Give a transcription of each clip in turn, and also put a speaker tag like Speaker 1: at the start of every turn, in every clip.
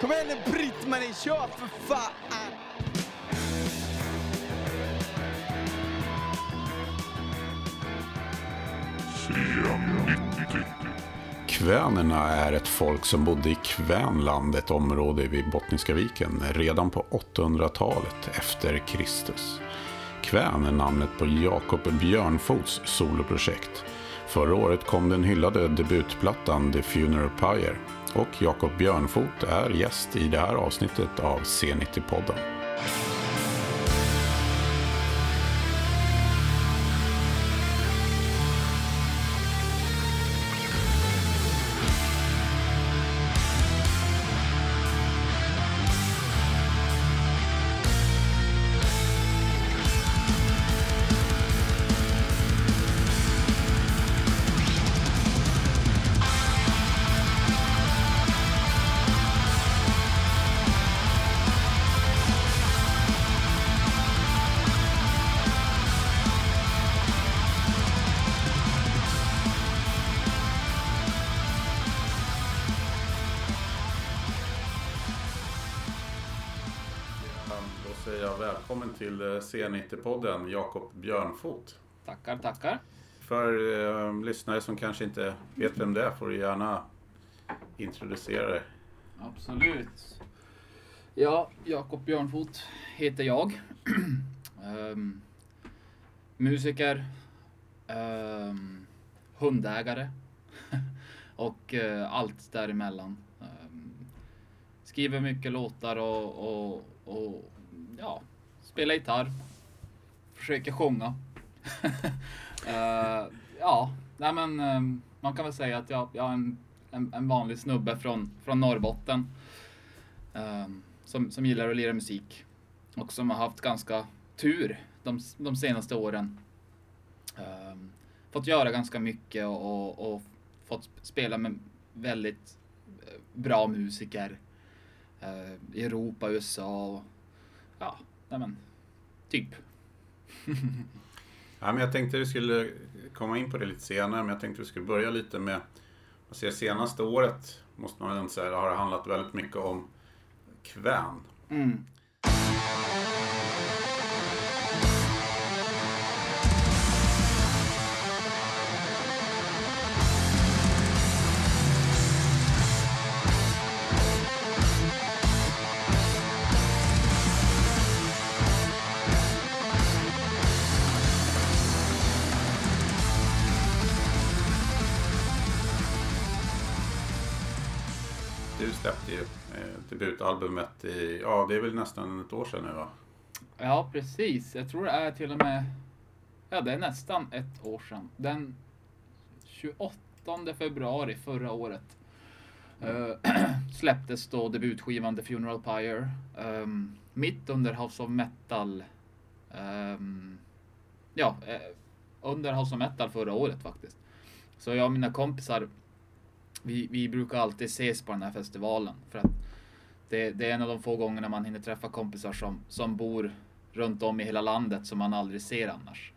Speaker 1: Kom igen nu Britt-Marie, kör för fan!
Speaker 2: Kvänerna är ett folk som bodde i Kvänland, ett område vid Bottniska viken, redan på 800-talet efter Kristus. Kvän är namnet på Jakob Björnfots soloprojekt. Förra året kom den hyllade debutplattan The Funeral Pyre och Jakob Björnfot är gäst i det här avsnittet av C90-podden. C90-podden, Jakob Björnfot.
Speaker 3: Tackar, tackar.
Speaker 2: För eh, lyssnare som kanske inte vet vem det är får du gärna introducera dig.
Speaker 3: Absolut. Ja, Jakob Björnfot heter jag. Ehm, musiker. ehm, hundägare. och eh, allt däremellan. Um, skriver mycket låtar och, och, och ja, spelar gitarr. Försöker sjunga. uh, ja, nej men ehm, man kan väl säga att jag, jag är en, en, en vanlig snubbe från, från Norrbotten. ehm, som, som gillar att lira musik. Och som har haft ganska tur de, de senaste åren. Ehm, fått göra ganska mycket och, och, och fått spela med väldigt eh, bra musiker. eh, I Europa, USA och ja, nej men typ.
Speaker 2: Ja, men jag tänkte vi skulle komma in på det lite senare, men jag tänkte vi skulle börja lite med att se senaste året måste man ändå säga, har det handlat väldigt mycket om Kvän.
Speaker 3: Mm.
Speaker 2: Debutalbumet i, ja det är väl nästan ett år sedan nu va?
Speaker 3: Ja, precis. Jag tror det är till och med... Ja, det är nästan ett år sedan. Den 28 februari förra året eh, släpptes då debutskivan The Funeral Pyre. Um, mitt under House of Metal. um, ja, eh, under House of Metal förra året faktiskt. Så jag och mina kompisar, vi, vi brukar alltid ses på den här festivalen. För att det, det är en av de få gångerna man hinner träffa kompisar som, som bor runt om i hela landet som man aldrig ser annars.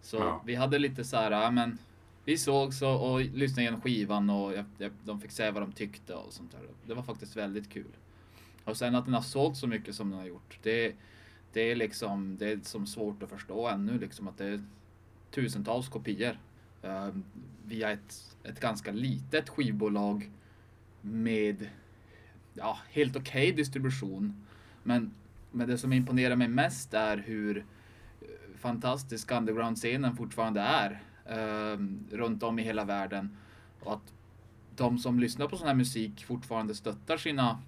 Speaker 3: Så
Speaker 2: Ja.
Speaker 3: vi hade lite så här, ja men vi sågs och, och lyssnade igenom skivan och jag, jag, de fick säga vad de tyckte och sånt där. Det var faktiskt väldigt kul. Och sen att den har sålt så mycket som den har gjort, det, det är liksom, det är som svårt att förstå ännu liksom att det är tusentals kopior. eh, via ett, ett ganska litet skivbolag med ja, helt okej distribution. Men, men det som imponerar mig mest är hur eh, fantastisk underground-scenen fortfarande är eh, runt om i hela världen. Och att de som lyssnar på sån här musik fortfarande stöttar sina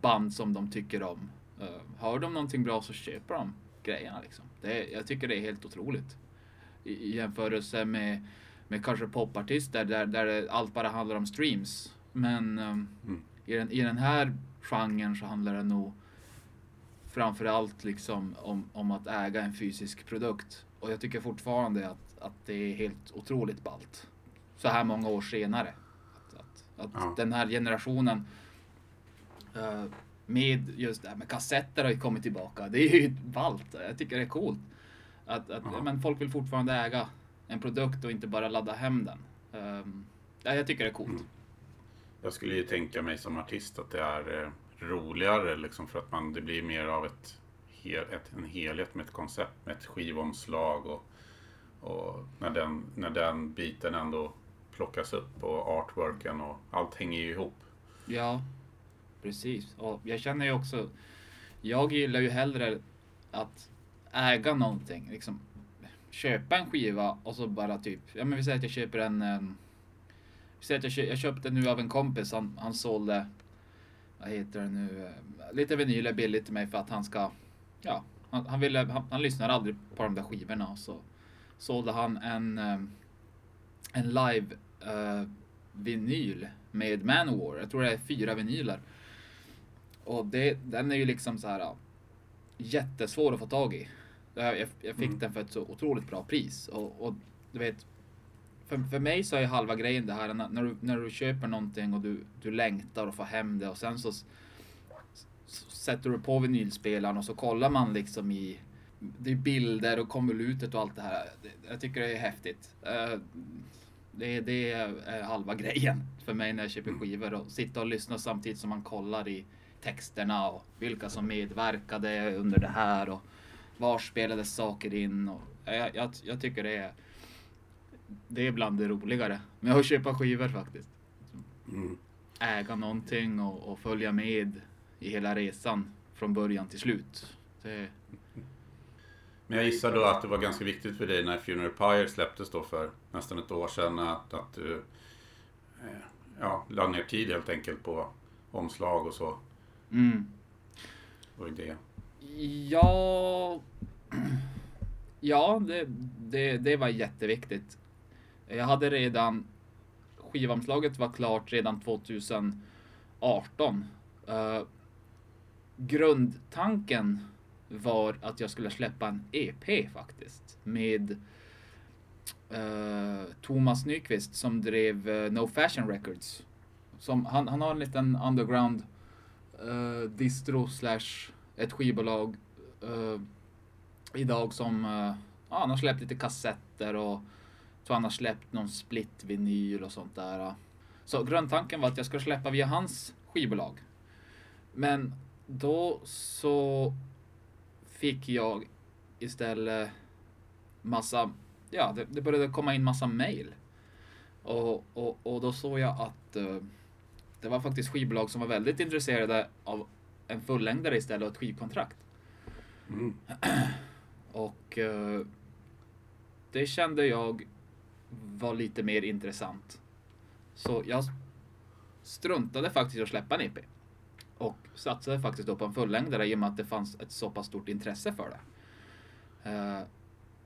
Speaker 3: band som de tycker om. Eh, hör de någonting bra så köper de grejerna liksom. Det, jag tycker det är helt otroligt. I, i jämförelse med, med kanske popartister där, där allt bara handlar om streams. Men ehm,
Speaker 2: Mm
Speaker 3: i, den, i den här genren så handlar det nog framförallt liksom om, om att äga en fysisk produkt. Och jag tycker fortfarande att, att det är helt otroligt ballt. Så här många år senare. Att, att, att
Speaker 2: Ja.
Speaker 3: den här generationen eh, med just det här med kassetter har ju kommit tillbaka. Det är ju ballt. Jag tycker det är coolt. Att, att
Speaker 2: Ja.
Speaker 3: men folk vill fortfarande äga en produkt och inte bara ladda hem den. Um, ja, jag tycker det är coolt.
Speaker 2: Mm. Jag skulle ju tänka mig som artist att det är eh, roligare liksom för att man, det blir mer av ett, ett, en helhet med ett koncept, med ett skivomslag och, och när, den, när den biten ändå plockas upp och artworken och allt hänger ju ihop.
Speaker 3: Ja, precis. Och jag känner ju också, jag gillar ju hellre att äga någonting. Liksom, köpa en skiva och så bara typ, ja men vi säger att jag köper en, en säger att jag, kö, jag köpte nu av en kompis, han, han sålde, vad heter det nu, eh, lite vinyler billigt till mig för att han ska, ja, han, han ville, han, han lyssnar aldrig på de där skivorna. Så sålde han en, eh, en live uh, vinyl med Manowar. Jag tror det är fyra vinyler. Och det, den är ju liksom så här jättesvår att få tag i. Jag, jag fick mm. den för ett så otroligt bra pris. Och, och du vet, för, för mig så är halva grejen det här när, du, när du köper någonting och du, du längtar och får hem det och sen så, så sätter du på vinylspelaren och så kollar man liksom i det är bilder och konvolutet och allt det här. Jag tycker det är häftigt. Eh, det, det är halva grejen för mig när jag köper mm. skivor och sitta och lyssna samtidigt som man kollar i texterna och vilka som medverkade under det här och var spelades saker in. Och jag, jag, jag tycker det är det är bland det roligare med att köpa skivor faktiskt. Mm. Äga någonting och, och, följa med i hela resan från början till slut. Det...
Speaker 2: Men jag gissar då att det var ganska viktigt för dig när Funeral Pyre släpptes då för nästan ett år sedan att, att du eh, ja, la ner tid helt enkelt på omslag och så. Mm. Och idé.
Speaker 3: Ja, ja det, det, det var jätteviktigt. Jag hade redan skivomslaget var klart redan 2018. Uh, eh, grundtanken var att jag skulle släppa en EP faktiskt med uh, Thomas Nyqvist som drev uh, No Fashion Records. Som, han, han har en liten underground uh, distro slash ett skivbolag idag som ja, han har släppt lite kassetter och så han har släppt någon split-vinyl och sånt där. Så grundtanken var att jag skulle släppa via hans skivbolag. Men då så fick jag istället massa, ja det, det började komma in massa mail. Och, och, och då såg jag att uh, det var faktiskt skivbolag som var väldigt intresserade av en fullängdare istället och ett skivkontrakt. Mm. och uh, det kände jag var lite mer intressant. Så jag struntade faktiskt att släppa en EP. Och satsade faktiskt då på en fullängdare i och med att det fanns ett så pass stort intresse för det. Uh,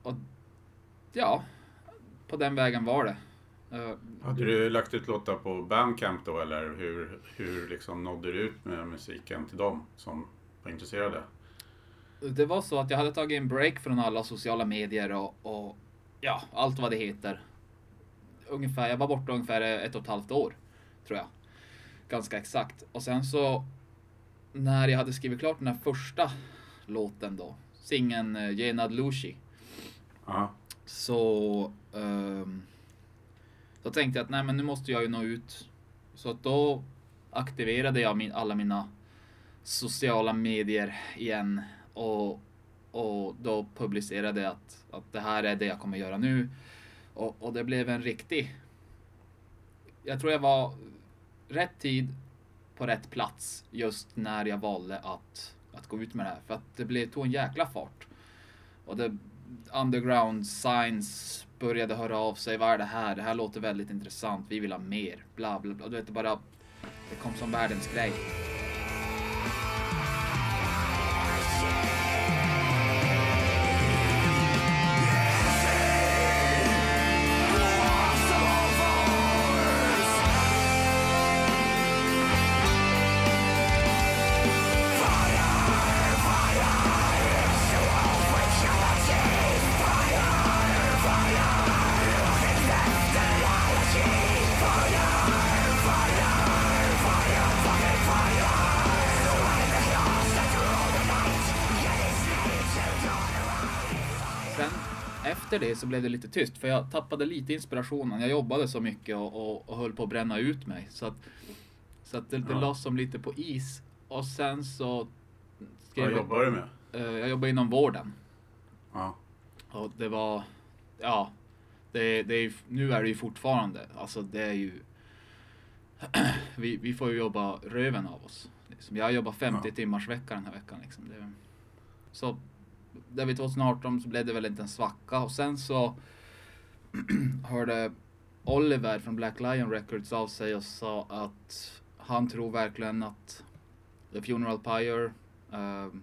Speaker 3: och ja, på den vägen var det.
Speaker 2: Uh, Hade du lagt ut låtar på Bandcamp då eller hur, hur liksom nådde du ut med musiken till dem som var intresserade?
Speaker 3: Det var så att jag hade tagit en break från alla sociala medier och, och ja, allt vad det heter ungefär, jag var borta ungefär ett och ett halvt år. Tror jag. Ganska exakt. Och sen så när jag hade skrivit klart den här första låten då, singeln uh, Jenad Lushi. Så um, då tänkte jag att nej men nu måste jag ju nå ut. Så att då aktiverade jag min, alla mina sociala medier igen och, och då publicerade jag att, att det här är det jag kommer göra nu. Och, och det blev en riktig... Jag tror jag var rätt tid på rätt plats just när jag valde att, att gå ut med det här. För att det blev, tog en jäkla fart. Och det underground science började höra av sig. Vad är det här? Det här låter väldigt intressant. Vi vill ha mer. Bla bla bla. Du vet, det bara... Det kom som världens grej. Efter det så blev det lite tyst för jag tappade lite inspirationen. Jag jobbade så mycket och, och, och höll på att bränna ut mig. Så att Så att det, det
Speaker 2: Ja.
Speaker 3: lades som lite på is. Och sen så skrev
Speaker 2: Vad jobbar du med?
Speaker 3: eh, jag jobbar inom vården.
Speaker 2: Ja.
Speaker 3: Och det var, ja, det, det är, nu är det ju fortfarande, alltså det är ju, vi, vi får ju jobba röven av oss. Liksom. Jag jobbar 50
Speaker 2: Ja.
Speaker 3: timmars vecka den här veckan. Liksom. Det, så där vid 2018 så blev det väl inte en svacka och sen så hörde Oliver från Black Lion Records av sig och sa att han tror verkligen att The Funeral Pyre uh,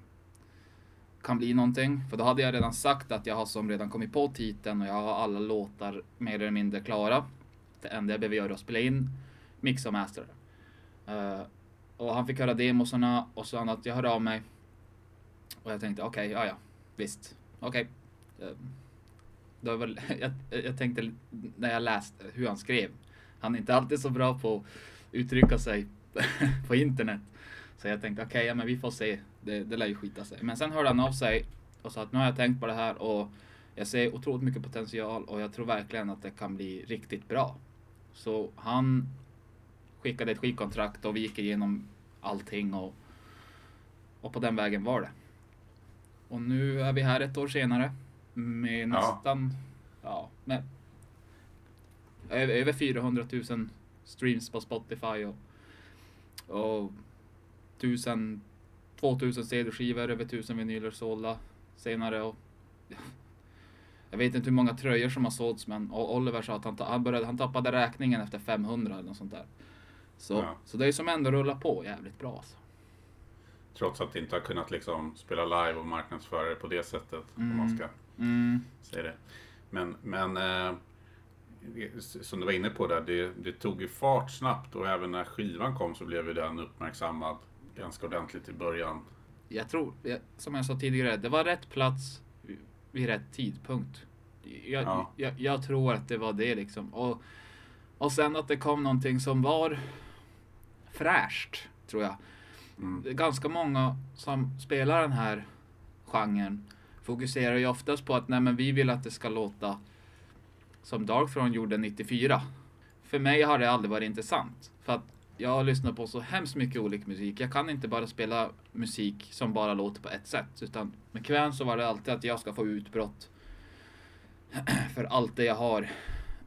Speaker 3: kan bli någonting. För då hade jag redan sagt att jag har som redan kommit på titeln och jag har alla låtar mer eller mindre klara. Det enda jag behöver göra är att spela in, mixa och mastera. Uh, eh, och han fick höra demosarna och så annat. att jag hörde av mig. Och jag tänkte okej, ja ja, visst, okej. Okay. det väl, jag, jag tänkte när jag läste hur han skrev. Han är inte alltid så bra på att uttrycka sig på internet. Så jag tänkte okej, ja men vi får se. Det, det lär ju skita sig. Men sen hörde han av sig och sa att nu har jag tänkt på det här och jag ser otroligt mycket potential och jag tror verkligen att det kan bli riktigt bra. Så han skickade ett skivkontrakt och vi gick igenom allting och, och på den vägen var det. Och nu är vi här ett år senare med nästan, ja, med över över 400 000 streams på Spotify och, och 1000, 2000 CD-skivor, över 1000 vinyler sålda senare och jag vet inte hur många tröjor som har sålts men Oliver sa att han, han, började, han tappade räkningen efter 500 eller något sånt där. Så,
Speaker 2: Ja.
Speaker 3: så det är som ändå rullar på jävligt bra alltså.
Speaker 2: Trots att inte har kunnat liksom spela live och marknadsföra det på det sättet. Om man ska
Speaker 3: Mm.
Speaker 2: säga det. Men, men eh, som du var inne på där, det, det tog ju fart snabbt och även när skivan kom så blev ju den uppmärksammad ganska ordentligt i början.
Speaker 3: Jag tror, som jag sa tidigare, det var rätt plats vid- vid rätt tidpunkt. Jag,
Speaker 2: Ja.
Speaker 3: jag, jag tror att det var det liksom. Och, och sen att det kom någonting som var fräscht, tror jag.
Speaker 2: Mm.
Speaker 3: Det är ganska många som spelar den här genren fokuserar ju oftast på att nej men vi vill att det ska låta som Darkthrone gjorde 94. För mig har det aldrig varit intressant. För att jag har lyssnat på så hemskt mycket olika musik. Jag kan inte bara spela musik som bara låter på ett sätt. Utan med Kvän så var det alltid att jag ska få utbrott för allt det jag har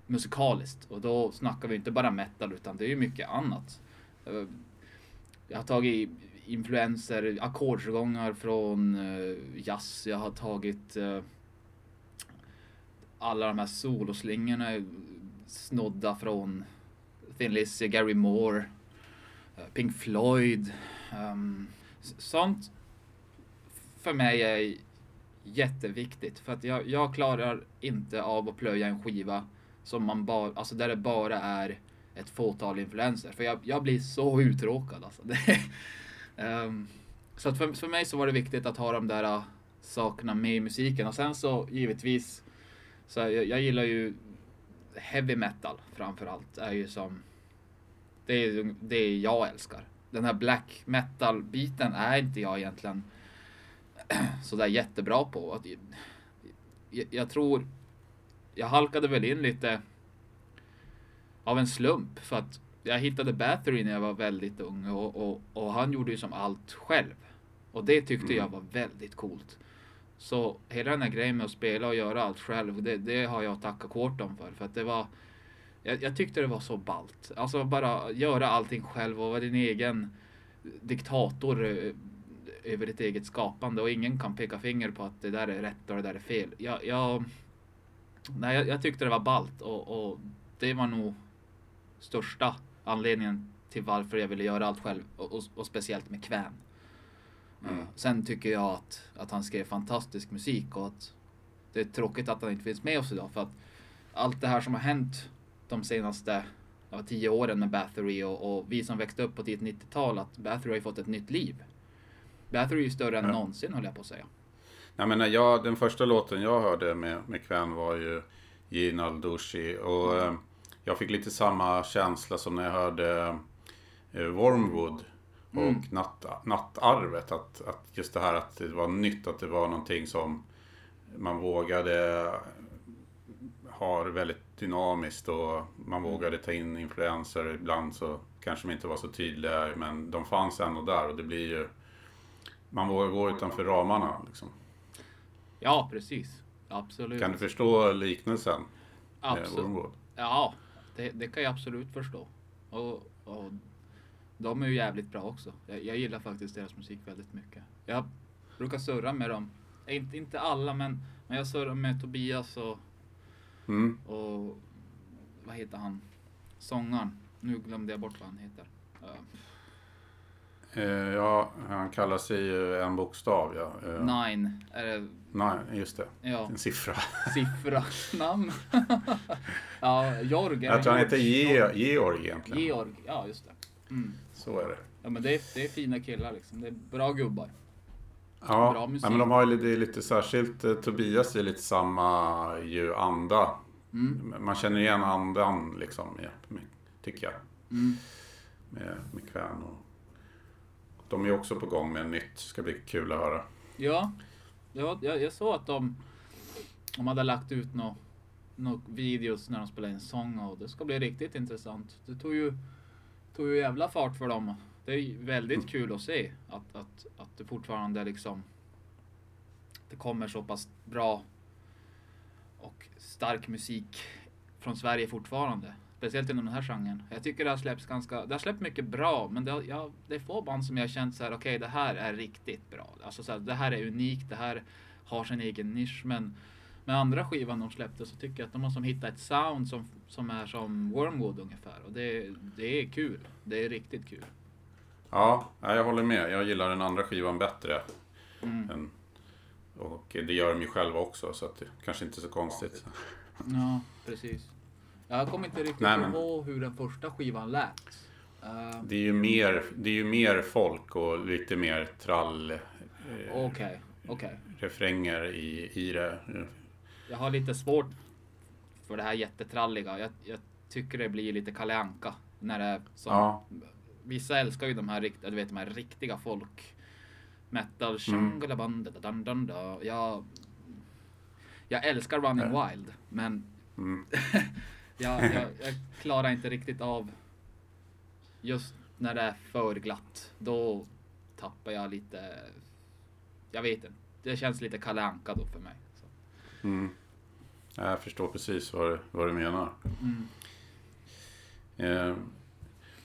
Speaker 3: musikaliskt. Och då snackar vi inte bara metal utan det är ju mycket annat. Eh, jag har tagit influenser, ackordsgångar från eh, jazz. Jag har tagit eh, alla de här soloslingorna eh, snodda från Thin Lizzy, Gary Moore, Pink Floyd. Ehm, sånt för mig är jätteviktigt för att jag, jag klarar inte av att plöja en skiva som man bara, alltså där det bara är ett fåtal influenser. För jag, jag blir så uttråkad alltså. Det, ehm, så att för, för mig så var det viktigt att ha de där uh, sakerna med i musiken och sen så givetvis så jag, jag gillar ju heavy metal framför allt är ju som det är det jag älskar. Den här black metal biten är inte jag egentligen sådär jättebra på. Att, jag, jag tror jag halkade väl in lite av en slump för att jag hittade Bathory när jag var väldigt ung och, och, och han gjorde ju som allt själv. Och det tyckte
Speaker 2: Mm.
Speaker 3: jag var väldigt coolt. Så hela den här grejen med att spela och göra allt själv, det, det har jag att tacka Quarton för. För att det var, jag, jag tyckte det var så ballt. Alltså bara göra allting själv och vara din egen diktator eh, över ditt eget skapande och ingen kan peka finger på att det där är rätt och det där är fel. Jag, jag, nej, jag, jag tyckte det var ballt och, och det var nog största anledningen till varför jag ville göra allt själv och, och, och speciellt med Kvän.
Speaker 2: Mm.
Speaker 3: Eh, Sen tycker jag att, att han skrev fantastisk musik och att det är tråkigt att han inte finns med oss idag för att allt det här som har hänt de senaste ja, tio åren med Bathory och, och vi som växte upp på tidigt 90-tal att Bathory har ju fått ett nytt liv. Bathory är ju större än
Speaker 2: Ja.
Speaker 3: någonsin höll jag på att säga.
Speaker 2: Nej, men när jag, den första låten jag hörde med, med Kven var ju Gina Dushi och eh, jag fick lite samma känsla som när jag hörde eh, Wormwood och
Speaker 3: Mm.
Speaker 2: natt, Nattarvet. Att, att just det här att det var nytt, att det var någonting som man vågade ha väldigt dynamiskt och man vågade ta in influenser. Ibland så kanske de inte var så tydliga, men de fanns ändå där och det blir ju... Man vågar gå utanför ramarna liksom.
Speaker 3: Ja, precis. Absolut.
Speaker 2: Kan du förstå liknelsen?
Speaker 3: Absolut. Ja, det, det kan jag absolut förstå. Och, och de är ju jävligt bra också. Jag, jag gillar faktiskt deras musik väldigt mycket. Jag brukar surra med dem. Eh, Inte, inte alla, men, men jag surrar med Tobias och,
Speaker 2: Mm.
Speaker 3: och vad heter han? Sångaren. Nu glömde jag bort vad han heter. Uh,
Speaker 2: ja, han kallar sig ju en bokstav, ja. Eh,
Speaker 3: nine. Är det,
Speaker 2: Nej, just det.
Speaker 3: ja,
Speaker 2: En siffra.
Speaker 3: siffra. Namn. ja, Jorg.
Speaker 2: Jag tror han heter
Speaker 3: Georg?
Speaker 2: Ge- Georg egentligen.
Speaker 3: Georg. Ja, just det. Mm.
Speaker 2: Så är det.
Speaker 3: Ja, men det är, det är fina killar liksom. Det är bra gubbar.
Speaker 2: Ja,
Speaker 3: Bra musik.
Speaker 2: nej, men de har ju det lite särskilt, eh, Tobias är lite samma ju anda.
Speaker 3: Mm.
Speaker 2: Man känner igen andan liksom, med, tycker jag.
Speaker 3: Mm.
Speaker 2: Med, med Kvän och de är också på gång med nytt. Ska bli kul att höra.
Speaker 3: Ja, ja jag, jag såg att de, de hade lagt ut några nå videos när de spelade in sång och det ska bli riktigt intressant. Det tog ju, tog ju jävla fart för dem. Det är väldigt kul att se att, att, att det fortfarande liksom det kommer så pass bra och stark musik från Sverige fortfarande. Speciellt inom den här genren. Jag tycker det har släppts ganska, det har släppt mycket bra, men det, har, ja, det är få band som jag har känt så här, okej det här är riktigt bra. Alltså så här, det här är unikt, det här har sin egen nisch, men med andra skivan de släppte så tycker jag att de har som hittat ett sound som, som är som Wormwood ungefär. Och det, det är kul. Det är riktigt kul.
Speaker 2: Ja, jag håller med. Jag gillar den andra skivan bättre.
Speaker 3: Mm.
Speaker 2: Än, och det gör de ju själva också, så att det kanske inte är så konstigt.
Speaker 3: Ja, precis. Jag kommer inte riktigt
Speaker 2: Nej, men-
Speaker 3: ihåg hur den första skivan lät. Eh,
Speaker 2: Det är ju mer, det är ju mer folk och lite mer trall eh,
Speaker 3: Okej, okej.
Speaker 2: refränger i, i det.
Speaker 3: Jag har lite svårt för det här jättetralliga. Jag, jag tycker det blir lite Kalle Anka när det som,
Speaker 2: Ja.
Speaker 3: Vissa älskar ju de här, du vet, de här riktiga folk metal.
Speaker 2: Mm.
Speaker 3: Shangalabanda, dan, dan, da. Jag, jag älskar Running. Wild, men
Speaker 2: Mm.
Speaker 3: jag, jag, jag klarar inte riktigt av just när det är för glatt. Då tappar jag lite. Jag vet inte. Det känns lite Kalle Anka då för mig.
Speaker 2: Mm. Jag förstår precis vad du, vad du menar.
Speaker 3: Mm.
Speaker 2: Eh,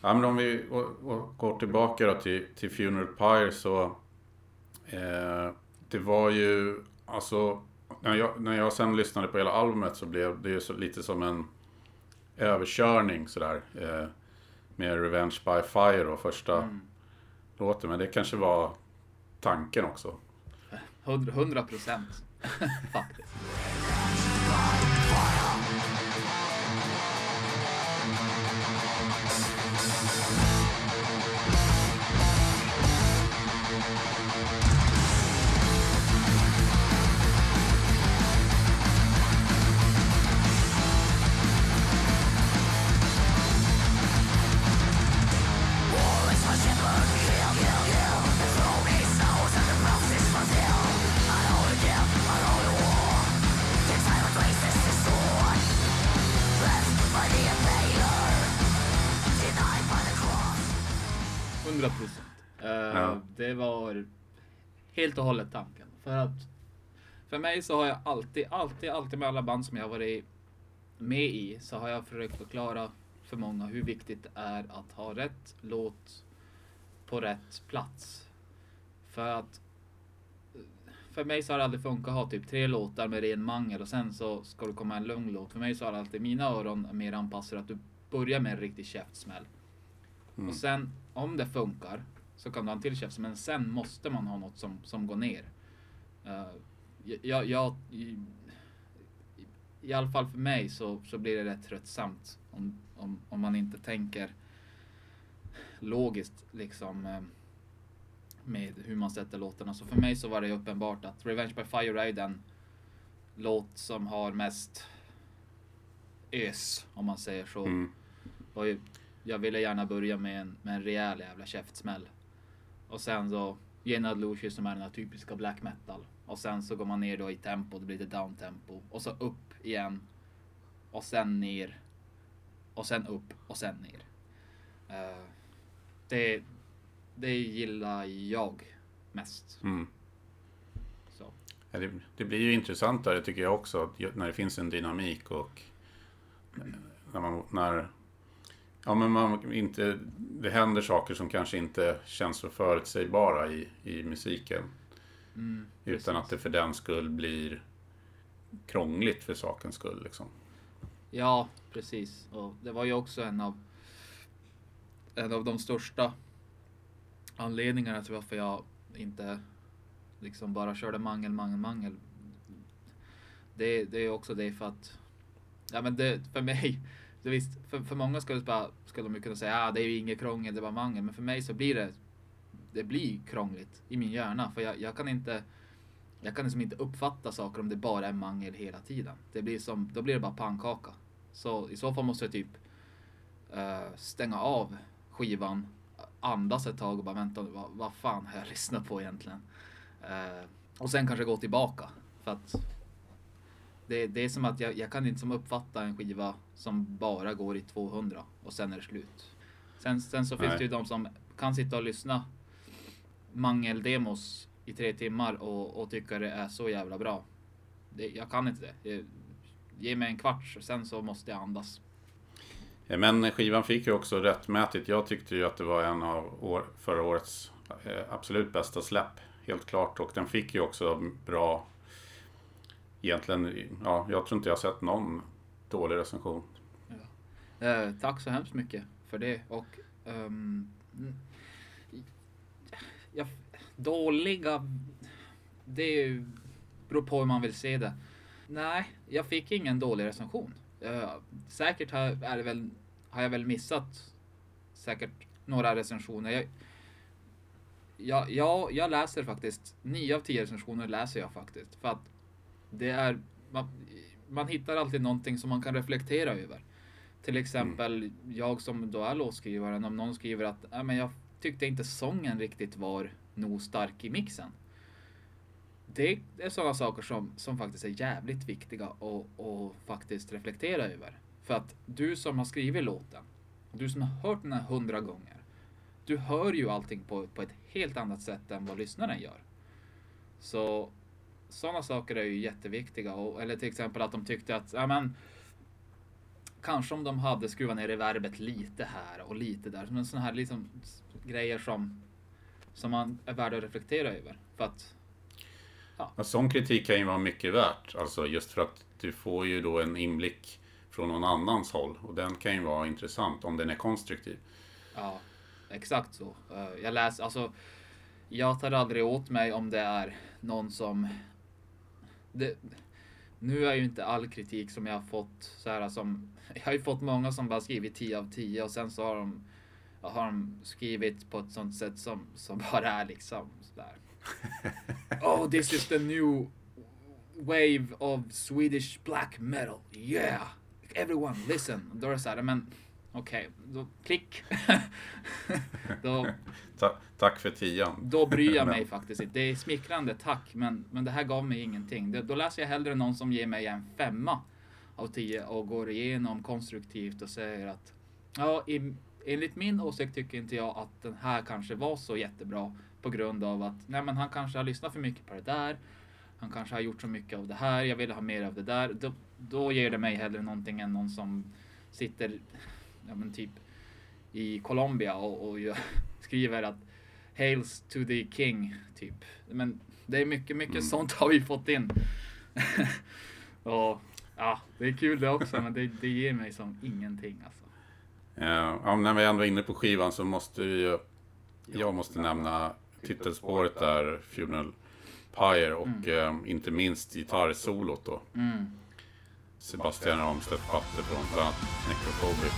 Speaker 2: ja, men om vi å- å- går tillbaka då till, till Funeral Pyre så eh, det var ju alltså när jag, när jag sen lyssnade på hela albumet så blev det ju så, lite som en överkörning sådär eh, med Revenge by Fire då, första
Speaker 3: Mm.
Speaker 2: låten. Men det kanske var tanken också.
Speaker 3: Hundra- Hundra procent faktiskt. Helt och hållet tanken. För att för mig så har jag alltid, alltid, alltid med alla band som jag varit med i så har jag försökt förklara för många hur viktigt det är att ha rätt låt på rätt plats. För att för mig så har det aldrig funkat att ha typ tre låtar med ren mangel och sen så ska det komma en lugn låt. För mig så har alltid mina öron mer anpassade att du börjar med en riktig käftsmäll.
Speaker 2: Mm.
Speaker 3: Och sen om det funkar så kan du ha en till käft, men sen måste man ha något som, som går ner. Uh, jag, jag, i, I alla fall för mig så, så blir det rätt tröttsamt om, om, om man inte tänker logiskt liksom eh, med hur man sätter låtarna. Så för mig så var det uppenbart att Revenge by Fire är den låt som har mest ös om man säger så.
Speaker 2: Mm.
Speaker 3: Och jag ville gärna börja med en, med en rejäl jävla käftsmäll. Och sen så Genad Lucius som är den här typiska black metal. Och sen så går man ner då i tempo, det blir lite down tempo. Och så upp igen. Och sen ner. Och sen upp och sen ner. Eh, det, det gillar jag mest.
Speaker 2: Mm. Det, det blir ju intressantare tycker jag också när det finns en dynamik och eh, när man, när, ja, men man inte, det händer saker som kanske inte känns så förutsägbara i, i musiken.
Speaker 3: Mm,
Speaker 2: Utan att det för den skull blir krångligt för sakens skull. Liksom.
Speaker 3: Ja, precis. Och det var ju också en av en av de största anledningarna till varför jag inte liksom bara körde mangel, mangel, mangel. Det, det är också det för att ja, men det, för mig, så visst, för, för många skulle, bara, skulle de ju kunna säga ah, det är ju inget krångel, det var mangel. Men för mig så blir det, det blir krångligt i min hjärna. För jag, jag kan inte jag kan liksom inte uppfatta saker om det bara är mangel hela tiden. Det blir som, då blir det bara pannkaka. Så i så fall måste jag typ uh, stänga av skivan, andas ett tag och bara vänta, vad, vad fan har jag lyssnat på egentligen? Uh, och sen kanske gå tillbaka. För att det, det är som att jag, jag kan inte som uppfatta en skiva som bara går i 200 och sen är det slut. Sen, sen så finns
Speaker 2: Nej.
Speaker 3: det ju de som kan sitta och lyssna mangeldemos i tre timmar och, och tycka det är så jävla bra. Det, jag kan inte det. det. Ge mig en kvart, sen så måste jag andas.
Speaker 2: Ja, Men skivan fick ju också rättmätigt. Jag tyckte ju att det var en av år, förra årets eh, absolut bästa släpp. Helt klart. Och den fick ju också bra... Egentligen, ja, jag tror inte jag har sett någon dålig recension.
Speaker 3: Eh, tack så hemskt mycket för det. Och um, ja, dåliga, det beror på hur man vill se det. Nej, jag fick ingen dålig recension. Eh, säkert har, är det väl, har jag väl missat säkert några recensioner. Jag, jag, jag, jag läser faktiskt, nio av tio recensioner läser jag faktiskt. För att det är, man, man hittar alltid någonting som man kan reflektera över. Till exempel jag som då är låtskrivaren, om någon skriver att "Ja, men jag tyckte inte sången riktigt var nog stark i mixen. Det är sådana saker som, som faktiskt är jävligt viktiga och, och faktiskt reflektera över. För att du som har skrivit låten, du som har hört den här hundra gånger, du hör ju allting på, på ett helt annat sätt än vad lyssnaren gör. Så sådana saker är ju jätteviktiga. Och, eller till exempel att de tyckte att, ja men, kanske om de hade skruvat ner reverbet lite här och lite där. Men sådana här liksom grejer som, som man är värd att reflektera över. För att,
Speaker 2: Och sån kritik kan ju vara mycket värt. Alltså just för att du får ju då en inblick från någon annans håll. Och den kan ju vara intressant om den är konstruktiv.
Speaker 3: ja, exakt så. Eh, Jag läser, alltså, jag tar aldrig åt mig om det är någon som, det, nu är ju inte all kritik som jag har fått så här som, jag har ju fått många som bara skrivit 10 av 10 och sen så har de, har de skrivit på ett sånt sätt som, som bara är liksom sådär. Oh, this is the new wave of Swedish black metal. Yeah! Everyone listen. Då är det såhär, men okej, då klick. då,
Speaker 2: Ta tack för tian.
Speaker 3: då bryr jag mig faktiskt inte. Det är smickrande, tack, men, men det här gav mig ingenting. Det, då läser jag hellre någon som ger mig en femma av tio och går igenom konstruktivt och säger att ja, i, enligt min åsikt tycker inte jag att den här kanske var så jättebra på grund av att nej, men han kanske har lyssnat för mycket på det där. Han kanske har gjort så mycket av det här. Jag vill ha mer av det där. Då, då ger det mig hellre någonting än någon som sitter, ja men typ i Colombia och, och skriver att Hails to the King, typ. Men det är mycket, mycket
Speaker 2: Mm.
Speaker 3: sånt har vi fått in. och ja, det är kul det också, men det, det ger mig som ingenting alltså.
Speaker 2: Ja, när vi ändå är inne på skivan så måste vi ju... Jag måste nämna titelspåret där, Funeral Pyre och eh, inte minst gitarrsolot då.
Speaker 3: Mm.
Speaker 2: Sebastian Ramstedt Patte från bland annat Necrophobic.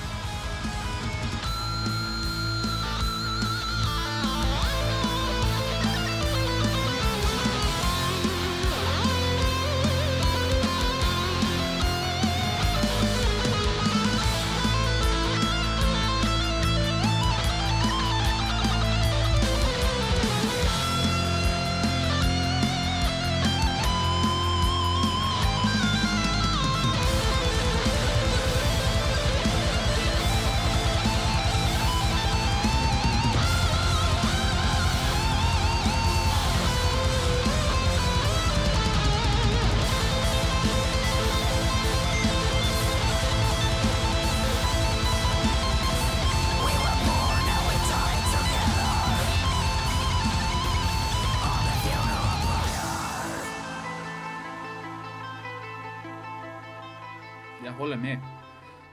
Speaker 3: Håller med.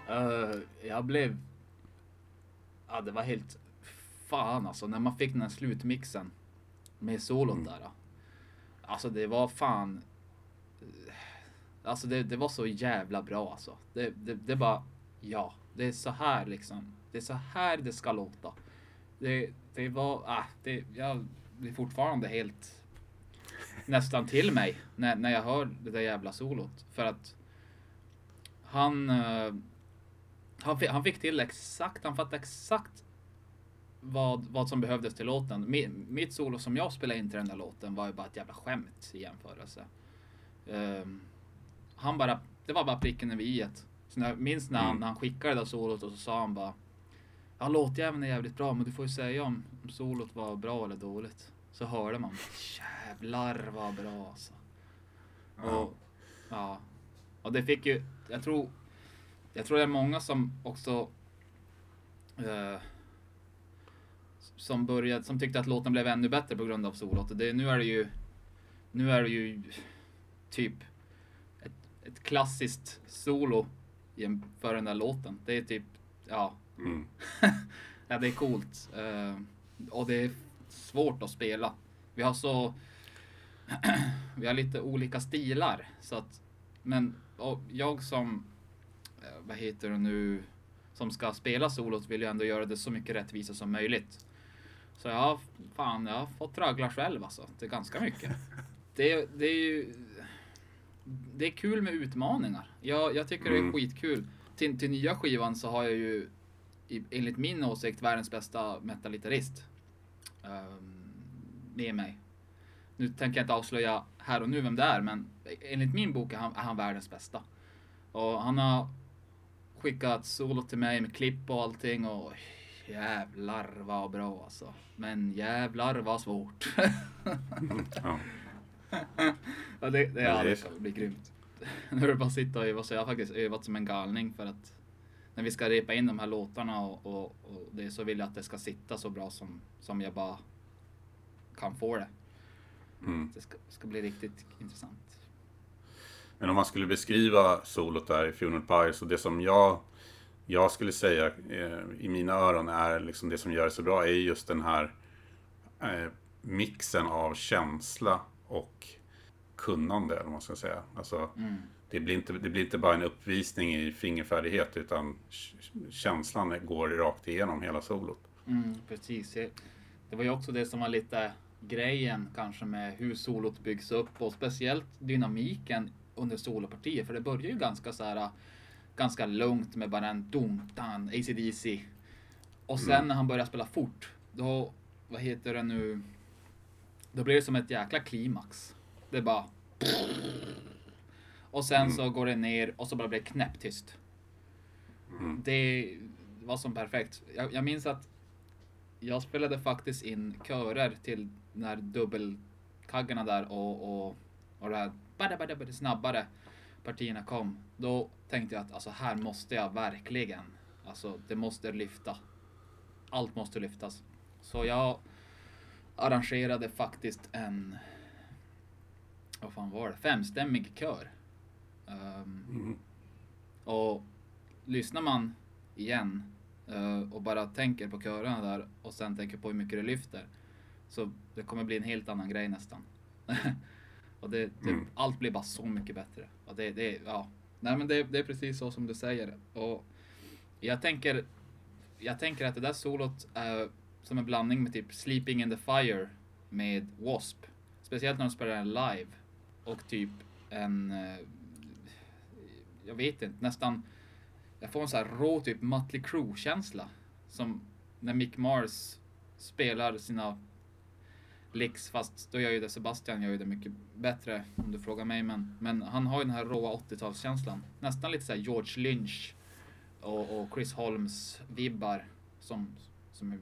Speaker 3: Eh, jag blev... Ja, det var helt... Fan alltså, när man fick den här slutmixen med solot
Speaker 2: Mm.
Speaker 3: där. Alltså det var fan... Alltså det, det var så jävla bra alltså. Det, det, det bara, ja, det är så här liksom. Det är så här det ska låta. Det, det var, ah, det, jag blir fortfarande helt nästan till mig när, när jag hör det där jävla solot. För att han, eh, han, fick, han fick till exakt, han fattade exakt vad, vad som behövdes till låten. Mi- Mitt solo som jag spelade in till den där låten var ju bara ett jävla skämt i jämförelse. Ehm, han bara, det var bara pricken över i ett. Så när, jag minns när han,
Speaker 2: Mm.
Speaker 3: han skickade det där solot och så sa han bara Ja låtjäveln är jävligt bra men du får ju säga om, om solot var bra eller dåligt. Så hörde man jävlar vad bra alltså. Och, ja. Och det fick ju, jag tror, jag tror det är många som också eh, som började, som tyckte att låten blev ännu bättre på grund av solot. Det, nu är det ju, nu är det ju typ ett, ett klassiskt solo för den där låten. Det är typ, ja,
Speaker 2: Mm.
Speaker 3: ja det är coolt. Eh, och det är svårt att spela. Vi har så, vi har lite olika stilar så att, men och jag som, eh, vad heter det nu, som ska spela solot vill ju ändå göra det så mycket rättvisa som möjligt. Så jag har, fan, jag har fått traggla själv alltså. Det är ganska mycket. Det, det är ju, det är kul med utmaningar. Jag, jag tycker det är
Speaker 2: Mm.
Speaker 3: skitkul. Till, till nya skivan så har jag ju, enligt min åsikt, världens bästa metalgitarrist. Um, med mig. Nu tänker jag inte avslöja här och nu vem det är, men enligt min bok är han, är han världens bästa. Och han har skickat solo till mig med klipp och allting och jävlar vad bra alltså. Men jävlar vad svårt.
Speaker 2: Ja.
Speaker 3: ja, det, det,
Speaker 2: Ja, det är
Speaker 3: det
Speaker 2: så.
Speaker 3: ska bli grymt. nu är det bara att sitta och öva, så jag har faktiskt övat som en galning för att när vi ska repa in de här låtarna och, och, och det så vill jag att det ska sitta så bra som, som jag bara kan få det.
Speaker 2: Mm.
Speaker 3: Det ska, ska bli riktigt intressant.
Speaker 2: Men om man skulle beskriva solot där i Funeral Pyre, så det som jag, jag skulle säga eh, i mina öron är liksom det som gör det så bra är just den här eh, mixen av känsla och kunnande, eller vad man ska säga. Alltså,
Speaker 3: Mm.
Speaker 2: det, blir inte, det blir inte bara en uppvisning i fingerfärdighet, utan känslan går rakt igenom hela solot.
Speaker 3: Mm, precis. Det var ju också det som var lite grejen kanske med hur solot byggs upp och speciellt dynamiken under solopartier. För det börjar ju ganska så här ganska lugnt med bara en dum-dan, AC/DC. Och sen
Speaker 2: Mm.
Speaker 3: när han börjar spela fort, då, vad heter det nu? Då blir det som ett jäkla klimax. Det är bara... Och sen
Speaker 2: Mm.
Speaker 3: så går det ner och så bara blir det knäpptyst.
Speaker 2: Mm.
Speaker 3: Det var som perfekt. Jag, jag minns att jag spelade faktiskt in körer till när dubbelkaggarna där och, och, och det här bada, bada, bada, snabbare partierna kom. Då tänkte jag att alltså här måste jag verkligen, alltså det måste lyfta. Allt måste lyftas. Så jag arrangerade faktiskt en, vad fan var det, femstämmig kör. Ehm,
Speaker 2: Mm.
Speaker 3: och lyssnar man igen eh, och bara tänker på körerna där och sen tänker på hur mycket det lyfter. Så det kommer bli en helt annan grej nästan. och det, det,
Speaker 2: Mm.
Speaker 3: allt blir bara så mycket bättre. Och det, det, ja. Nej men det, det är precis så som du säger. Och jag tänker, jag tänker att det där solot är som en blandning med typ Sleeping in the Fire med W.A.S.P. Speciellt när de spelar den live. Och typ en, eh, jag vet inte, nästan, jag får en sån här rå typ Mötley Crüe-känsla. Som när Mick Mars spelar sina licks, fast då gör ju det Sebastian gör ju det mycket bättre om du frågar mig. Men, men han har ju den här råa 80-talskänslan. Nästan lite så här George Lynch och, och Chris Holmes vibbar som, som är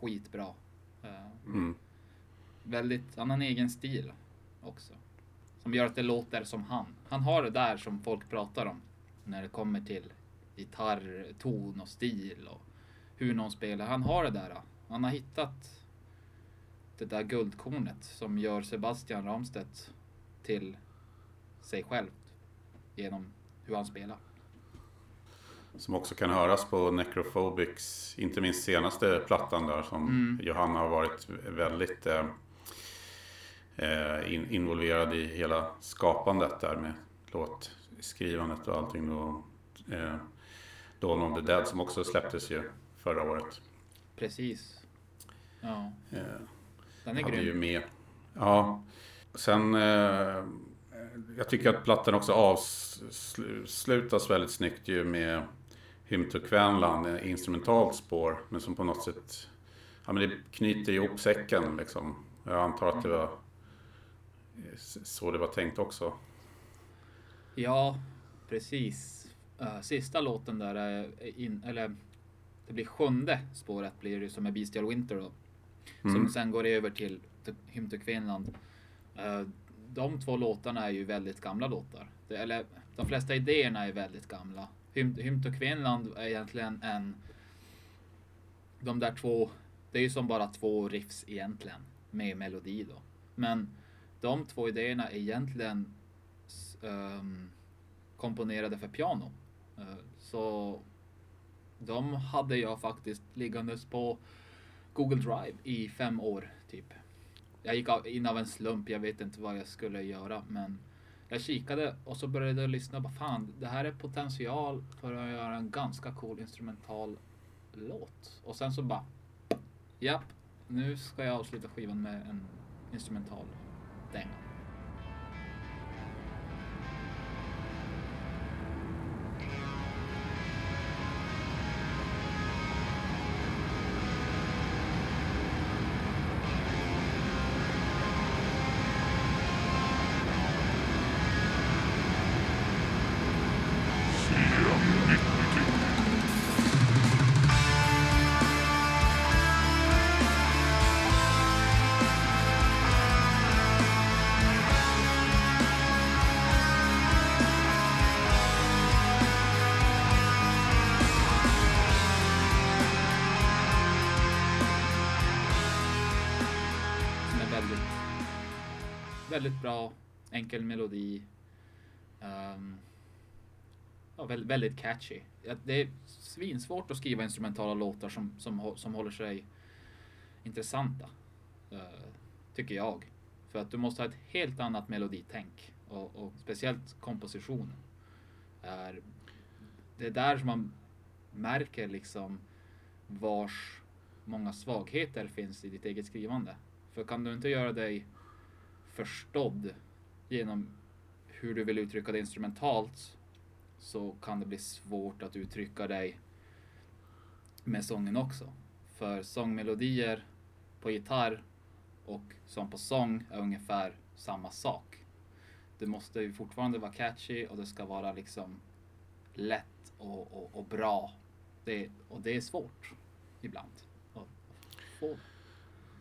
Speaker 3: skitbra. Eh,
Speaker 2: Mm.
Speaker 3: väldigt, han har en egen stil också. Som gör att det låter som han. Han har det där som folk pratar om. När det kommer till gitarr, ton och stil och hur någon spelar. Han har det där. Han har hittat det där guldkornet som gör Sebastian Ramstedt till sig själv. Genom hur han spelar.
Speaker 2: som också kan höras på Necrophobics, inte minst senaste plattan där som
Speaker 3: Mm.
Speaker 2: Johanna har varit väldigt eh, eh, in, involverad i hela skapandet där med låtskrivandet och allting. Då, eh, Dawn of the Dead som också släpptes ju förra året.
Speaker 3: Precis. Ja,
Speaker 2: Eh,
Speaker 3: den är
Speaker 2: hade ju
Speaker 3: grym.
Speaker 2: med. Ja. Sen, eh, jag tycker att plattan också avslutas väldigt snyggt ju med Hymn to Kvänland, instrumentalt spår, men som på något sätt, ja men det knyter ihop säcken liksom. Jag antar att det var så det var tänkt också.
Speaker 3: Ja, precis. Eh, sista låten där är in, eller det blir sjunde spåret blir det som är Bestial Winter då.
Speaker 2: Mm.
Speaker 3: Som sen går över till Hymn till Kvinland. Eh, de två låtarna är ju väldigt gamla låtar. Det, eller de flesta idéerna är väldigt gamla. Hymn, till Kvinnland Kvinland är egentligen en... De där två, det är ju som bara två riffs egentligen. Med melodi då. Men de två idéerna är egentligen um, komponerade för piano. Uh, så de hade jag faktiskt liggandes på Google Drive i fem år typ. Jag gick in av en slump, jag vet inte vad jag skulle göra men jag kikade och så började jag lyssna bara fan det här är potential för att göra en ganska cool instrumental låt. Och sen så bara japp, nu ska jag avsluta skivan med en instrumental dänga. Väldigt bra, enkel melodi. Um, ja, väldigt, väldigt catchy. Det är svinsvårt att skriva instrumentala låtar som, som, som håller sig intressanta. Uh, tycker jag. För att du måste ha ett helt annat meloditänk. Och, och speciellt kompositionen. Är, det är där som man märker liksom vars många svagheter finns i ditt eget skrivande. För kan du inte göra dig förstådd genom hur du vill uttrycka det instrumentalt så kan det bli svårt att uttrycka dig med sången också. För sångmelodier på gitarr och sång på sång är ungefär samma sak. Det måste ju fortfarande vara catchy och det ska vara liksom lätt och, och, och bra. Det, och det är svårt ibland. att få.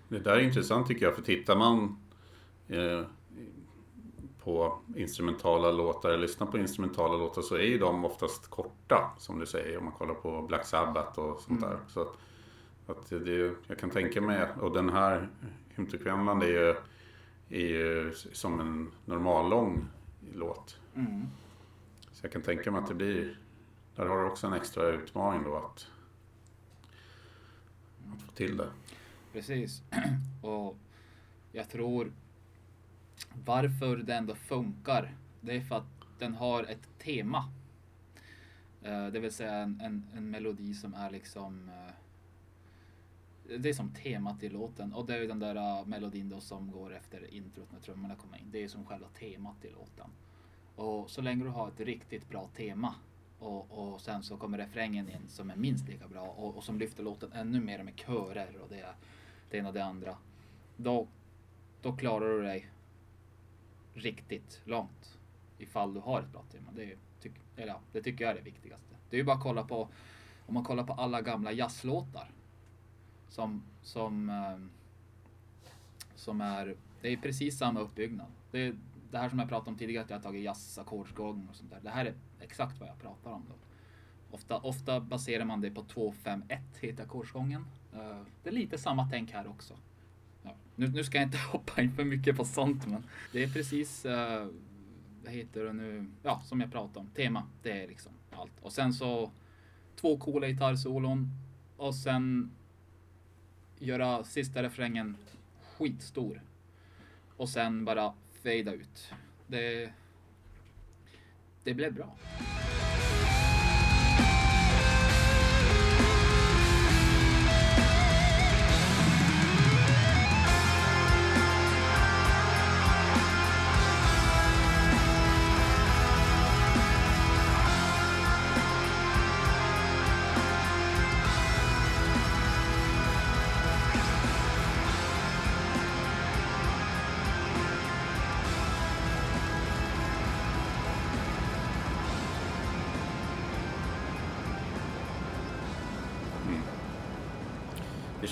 Speaker 2: Det där är intressant tycker jag, för tittar man på instrumentala låtar, eller lyssnar på instrumentala låtar, så är ju de oftast korta, som du säger, om man kollar på Black Sabbath och sånt där. Så att, att det, jag kan tänka mig, och den här Kvenland är ju, är ju som en normal lång låt.
Speaker 3: Mm.
Speaker 2: Så jag kan tänka mig att det blir, där har du också en extra utmaning då att, att få till det.
Speaker 3: Precis. och jag tror varför det ändå funkar. Det är för att den har ett tema. Eh, det vill säga en, en, en melodi som är liksom eh, det är som temat i låten och det är ju den där eh, melodin då som går efter introt när trummorna kommer in. Det är som själva temat i låten. Och så länge du har ett riktigt bra tema och, och sen så kommer refrängen in som är minst lika bra och, och som lyfter låten ännu mer med körer och det, det ena och det andra. Då, då klarar du dig riktigt långt ifall du har ett bra tema. Det, tyck, eller ja, det tycker jag är det viktigaste. Det är ju bara att kolla på om man kollar på alla gamla jazzlåtar som som eh, som är det är precis samma uppbyggnad. Det det här som jag pratade om tidigare att jag har tagit jazzackordsgång och sånt där. Det här är exakt vad jag pratar om då. Ofta, ofta baserar man det på 2-5-1 heter ackordsgången. Eh, det är lite samma tänk här också. Nu, nu ska jag inte hoppa in för mycket på sånt men det är precis uh, vad heter det nu? Ja, som jag pratade om. Tema, det är liksom allt. Och sen så två coola gitarrsolon och sen göra sista refrängen skitstor. Och sen bara fejda ut. Det, det blev bra.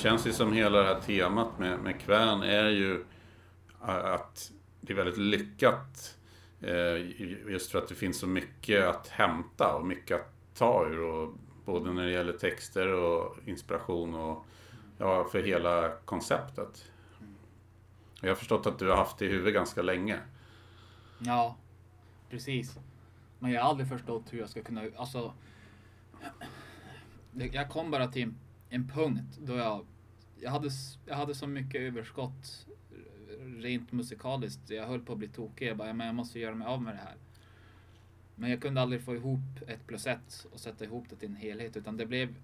Speaker 2: Känns ju som hela det här temat med, med Kvän är ju att det är väldigt lyckat. Eh, just för att det finns så mycket att hämta och mycket att ta ur. Och både när det gäller texter och inspiration och ja, för hela konceptet. Jag har förstått att du har haft det i huvudet ganska länge.
Speaker 3: Ja, precis. Men jag har aldrig förstått hur jag ska kunna, alltså. Jag kom bara till en punkt då jag, jag hade, jag hade så mycket överskott rent musikaliskt. Jag höll på att bli tokig. Jag bara, men jag måste göra mig av med det här. Men jag kunde aldrig få ihop ett plus ett och sätta ihop det till en helhet, utan det blev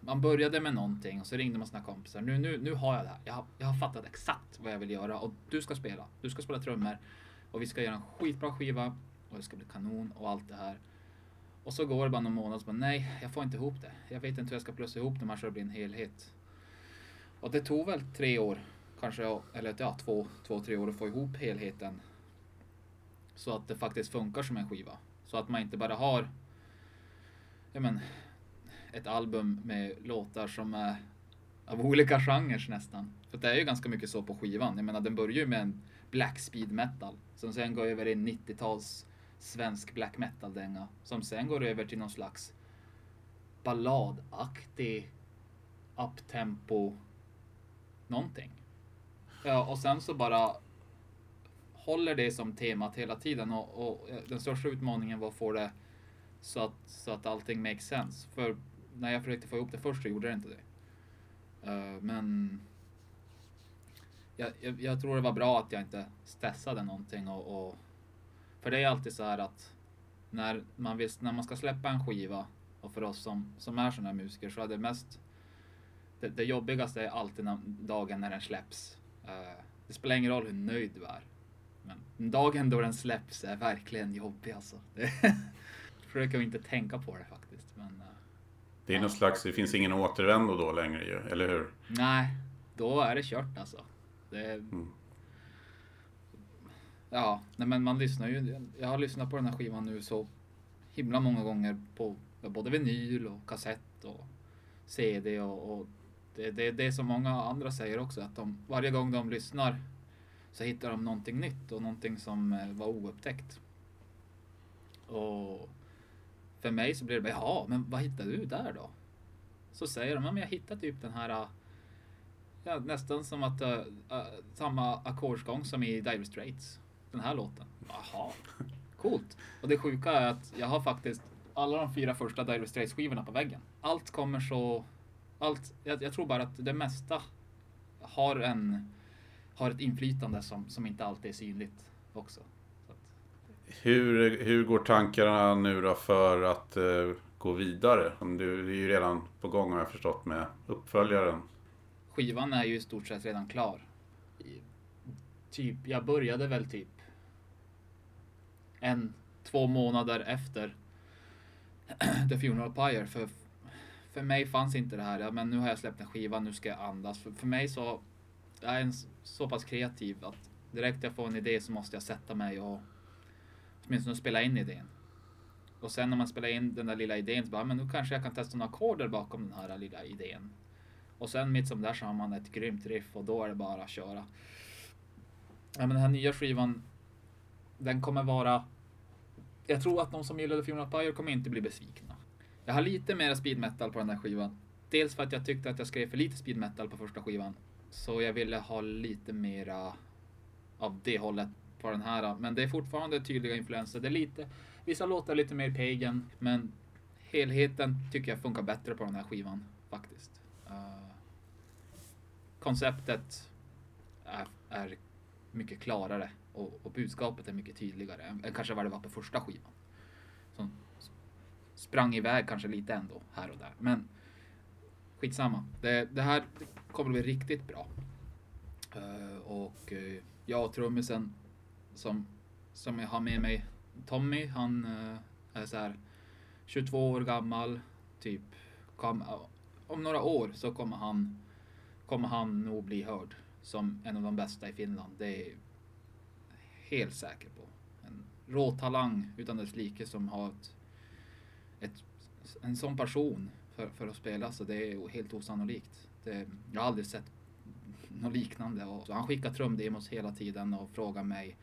Speaker 3: man började med någonting och så ringde man sina kompisar. Nu, nu, nu har jag det här. Jag har, jag har fattat exakt vad jag vill göra och du ska spela. Du ska spela trummor och vi ska göra en skitbra skiva och det ska bli kanon och allt det här. Och så går det bara någon månad och så bara, nej, jag får inte ihop det. Jag vet inte hur jag ska plussa ihop de här så det blir en helhet. Och det tog väl tre år, kanske, eller ja, två, två, tre år att få ihop helheten. Så att det faktiskt funkar som en skiva. Så att man inte bara har, ja men, ett album med låtar som är av olika genrer nästan. För det är ju ganska mycket så på skivan. Jag menar, den börjar ju med en black speed metal som sen går över i en 90-tals svensk black metal-dänga som sen går över till någon slags balladaktig uptempo någonting. Ja, och sen så bara håller det som temat hela tiden och, och eh, den största utmaningen var att få det så att, så att allting makes sense. För när jag försökte få ihop det först så gjorde det inte det. Uh, men jag, jag, jag tror det var bra att jag inte stressade någonting och, och för det är alltid så här att när man, visst, när man ska släppa en skiva och för oss som, som är sådana här musiker så är det mest det, det jobbigaste är alltid när, dagen när den släpps. Eh, det spelar ingen roll hur nöjd du är. Men dagen då den släpps är verkligen jobbig alltså. Det, försöker inte tänka på det faktiskt. Men, eh,
Speaker 2: Det är någon slags, det finns ingen återvändo då längre ju, eller hur?
Speaker 3: nej, då är det kört alltså. Det, Ja, nej men man lyssnar ju. Jag har lyssnat på den här skivan nu så himla många gånger på både vinyl och kassett och CD och, och det, det, det som många andra säger också att de varje gång de lyssnar så hittar de någonting nytt och någonting som eh, var oupptäckt. Och för mig så blir det bara, jaha, men vad hittade du där då? Så säger de, ja, men jag hittade typ den här Ja, nästan som att uh, uh, samma ackordsgång som i Dire Straits. Den här låten. Jaha, coolt. Och det sjuka är att jag har faktiskt alla de fyra första Dire Straits skivorna på väggen. Allt kommer så... Allt, jag, jag tror bara att det mesta har en har ett inflytande som, som inte alltid är synligt också.
Speaker 2: Hur, hur går tankarna nu då för att eh, gå vidare? Du, är ju redan på gång har jag förstått med uppföljaren.
Speaker 3: skivan är ju i stort sett redan klar. Typ, jag började väl typ en, två månader efter The Funeral Pyre. För, för mig fanns inte det här, ja, men nu har jag släppt en skiva, nu ska jag andas. För, för mig så, jag är en så pass kreativ att direkt jag får en idé så måste jag sätta mig och åtminstone spela in idén. Och sen när man spelar in den där lilla idén så bara, men nu kanske jag kan testa några ackorder bakom den här lilla idén. Och sen mitt som där så har man ett grymt riff och då är det bara att köra. Ja, men den här nya skivan, den kommer vara... Jag tror att de som gillade Funeral Pyre kommer inte bli besvikna. Jag har lite mer speed metal på den här skivan. Dels för att jag tyckte att jag skrev för lite speed metal på första skivan. Så jag ville ha lite mera av det hållet på den här. Men det är fortfarande tydliga influenser. Det är lite, vissa låtar lite mer pagan, men helheten tycker jag funkar bättre på den här skivan faktiskt. Uh, konceptet är, är mycket klarare och, och, budskapet är mycket tydligare än, än kanske vad det var på första skivan. Sprang iväg kanske lite ändå här och där. Men skitsamma. Det, det här kommer bli riktigt bra. Uh, och uh, jag och trummisen som, som jag har med mig, Tommy, han uh, är så här 22 år gammal, typ. Kom, om några år så kommer han, kommer han nog bli hörd som en av de bästa i Finland. Det är jag helt säker på. En råtalang utan dess like som har ett, ett, en sån person för, för att spela så det är helt osannolikt. Det, jag har aldrig sett något liknande. Och, han skickar trumdemos hela tiden och frågar mig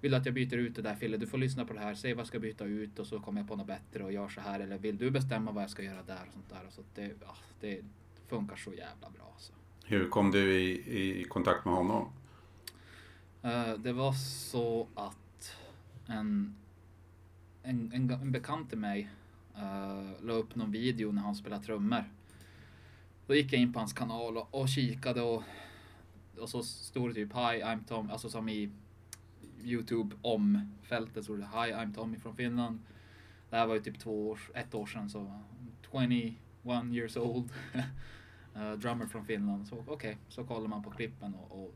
Speaker 3: vill du att jag byter ut det där Fille? Du får lyssna på det här, säg vad jag ska byta ut och så kommer jag på något bättre och gör så här. Eller vill du bestämma vad jag ska göra där och sånt där. Och så det, ja, det funkar så jävla bra. Så.
Speaker 2: Hur kom du i, i kontakt med honom?
Speaker 3: Uh, det var så att en, en, en, en bekant till mig uh, la upp någon video när han spelade trummor. Då gick jag in på hans kanal och, och kikade och, och så stod det typ Hi I'm Tom, alltså som i Youtube om fältet stod det Hi I'm Tommy från Finland. Det här var ju typ två år, ett år sedan så 21 years old. uh, drummer från Finland. Så okej, okay, så kollar man på klippen och,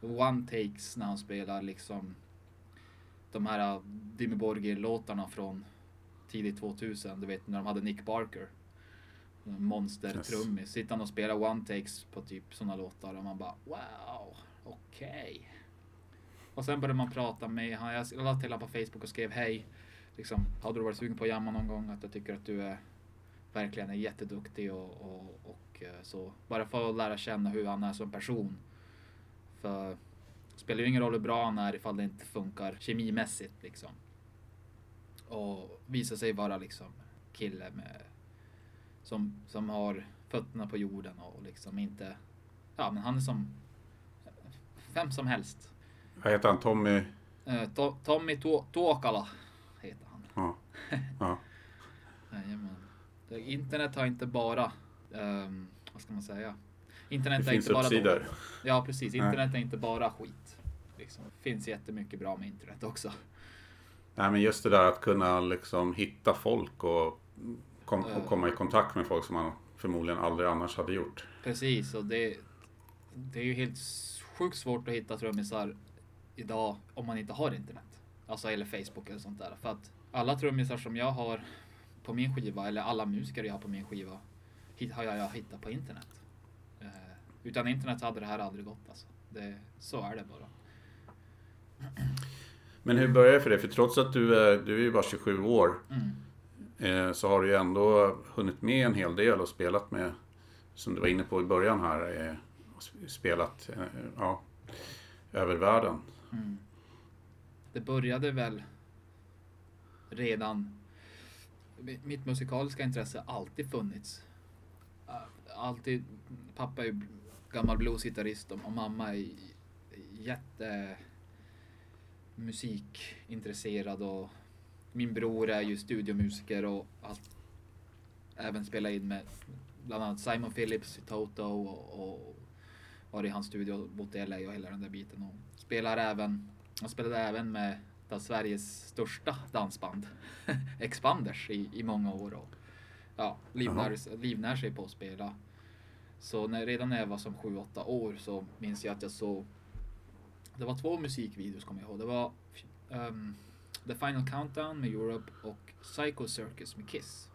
Speaker 3: och one takes när han spelar liksom de här Dimmy Borgir-låtarna från tidigt 2000. Du vet när de hade Nick Barker. Monster-trummis. Yes. Sitter han och spelar one takes på typ sådana låtar och man bara wow, okej. Okay. Och sen började man prata med han. Jag lade till på Facebook och skrev hej. Liksom, hade du varit sugen på att jamma någon gång? Att jag tycker att du är verkligen är jätteduktig och, och, och eh, så. Bara för att lära känna hur han är som person. För det spelar ju ingen roll hur bra han är ifall det inte funkar kemimässigt liksom. Och visa sig vara liksom kille med som, som har fötterna på jorden och liksom inte, ja men han är som vem som helst.
Speaker 2: Vad heter han? Tommy?
Speaker 3: Uh, to, Tommy Tuokala heter han.
Speaker 2: Ja. ja.
Speaker 3: Jajamän. Internet har inte bara, um, vad ska man säga? Internet
Speaker 2: det
Speaker 3: är
Speaker 2: finns
Speaker 3: inte
Speaker 2: uppsidor.
Speaker 3: bara Ja precis, internet Nej. är inte bara skit. Liksom. Det finns jättemycket bra med internet också.
Speaker 2: Nej men just det där att kunna liksom hitta folk och, kom, och komma i kontakt med folk som man förmodligen aldrig annars hade gjort.
Speaker 3: Precis, och det, det är ju helt sjukt svårt att hitta trummisar idag om man inte har internet. Alltså eller Facebook eller sånt där. För att alla trummisar som jag har på min skiva, eller alla musiker jag har på min skiva, har jag hittat på internet. Eh, utan internet hade det här aldrig gått alltså. Det, så är det bara.
Speaker 2: Men hur började det för dig? För trots att du är, du är ju bara 27 år
Speaker 3: mm.
Speaker 2: eh, så har du ju ändå hunnit med en hel del och spelat med, som du var inne på i början här, eh, spelat eh, ja, över världen.
Speaker 3: Mm. Det började väl redan... Mitt musikaliska intresse har alltid funnits. Alltid. Pappa är gammal bluesgitarrist och mamma är jätte musikintresserad och min bror är ju studiomusiker och har även spelat in med bland annat Simon Phillips i Toto och, och var i hans studio, bott i LA och hela den där biten. Och spelar även, han spelade även med Sveriges största dansband, Expanders, i, i många år. Och, ja, livnär, livnär sig på att spela. Så när, redan när jag var som 7-8 år så minns jag att jag såg det var två musikvideos kommer jag ihåg. Det var um, The Final Countdown med Europe och Psycho Circus med Kiss.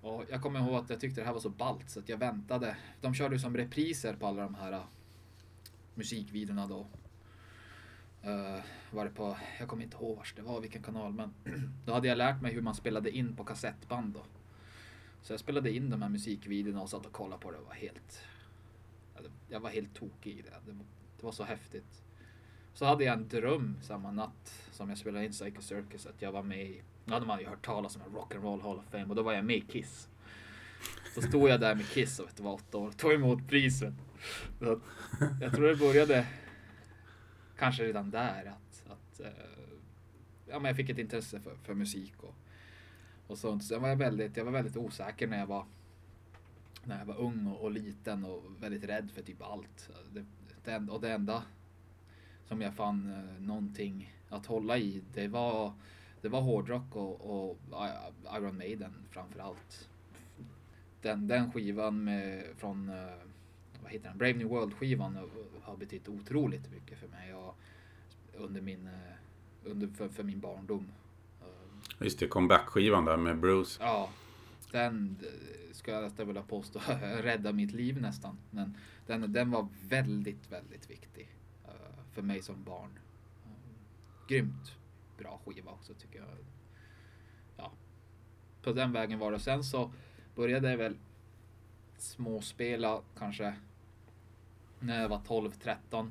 Speaker 3: Och jag kommer ihåg att jag tyckte det här var så ballt så att jag väntade. De körde ju som repriser på alla de här uh, musikvideorna då. Uh, var det på, jag kommer inte ihåg vars det var, vilken kanal, men då hade jag lärt mig hur man spelade in på kassettband då. Så jag spelade in de här musikvideorna och satt och kollade på det och var helt... Jag var helt tokig i det. Det var så häftigt. Så hade jag en dröm samma natt som jag spelade in Psycho Circus att jag var med i, då hade man ju hört talas om Rock'n'Roll Hall of Fame och då var jag med i Kiss. Så stod jag där med Kiss och var åtta år, och tog emot priset. Så jag tror det började kanske redan där att, att eh, ja, men jag fick ett intresse för, för musik och, och sånt. Sen var jag väldigt, jag var väldigt osäker när jag var när jag var ung och, och liten och väldigt rädd för typ allt. Det, det, och det enda som jag fann eh, någonting att hålla i, det var, det var hårdrock och, och Iron Maiden framför allt. Den, den skivan med, från eh, vad heter den? Brave New World skivan har betytt otroligt mycket för mig och under min, eh, under, för, för min barndom.
Speaker 2: Visst, det comeback-skivan där med Bruce.
Speaker 3: Ja, den skulle jag nästan vilja påstå rädda mitt liv nästan. Men den, den var väldigt, väldigt viktig uh, för mig som barn. Uh, grymt bra skiva också tycker jag. Ja, på den vägen var det. Sen så började jag väl småspela kanske när jag var 12-13.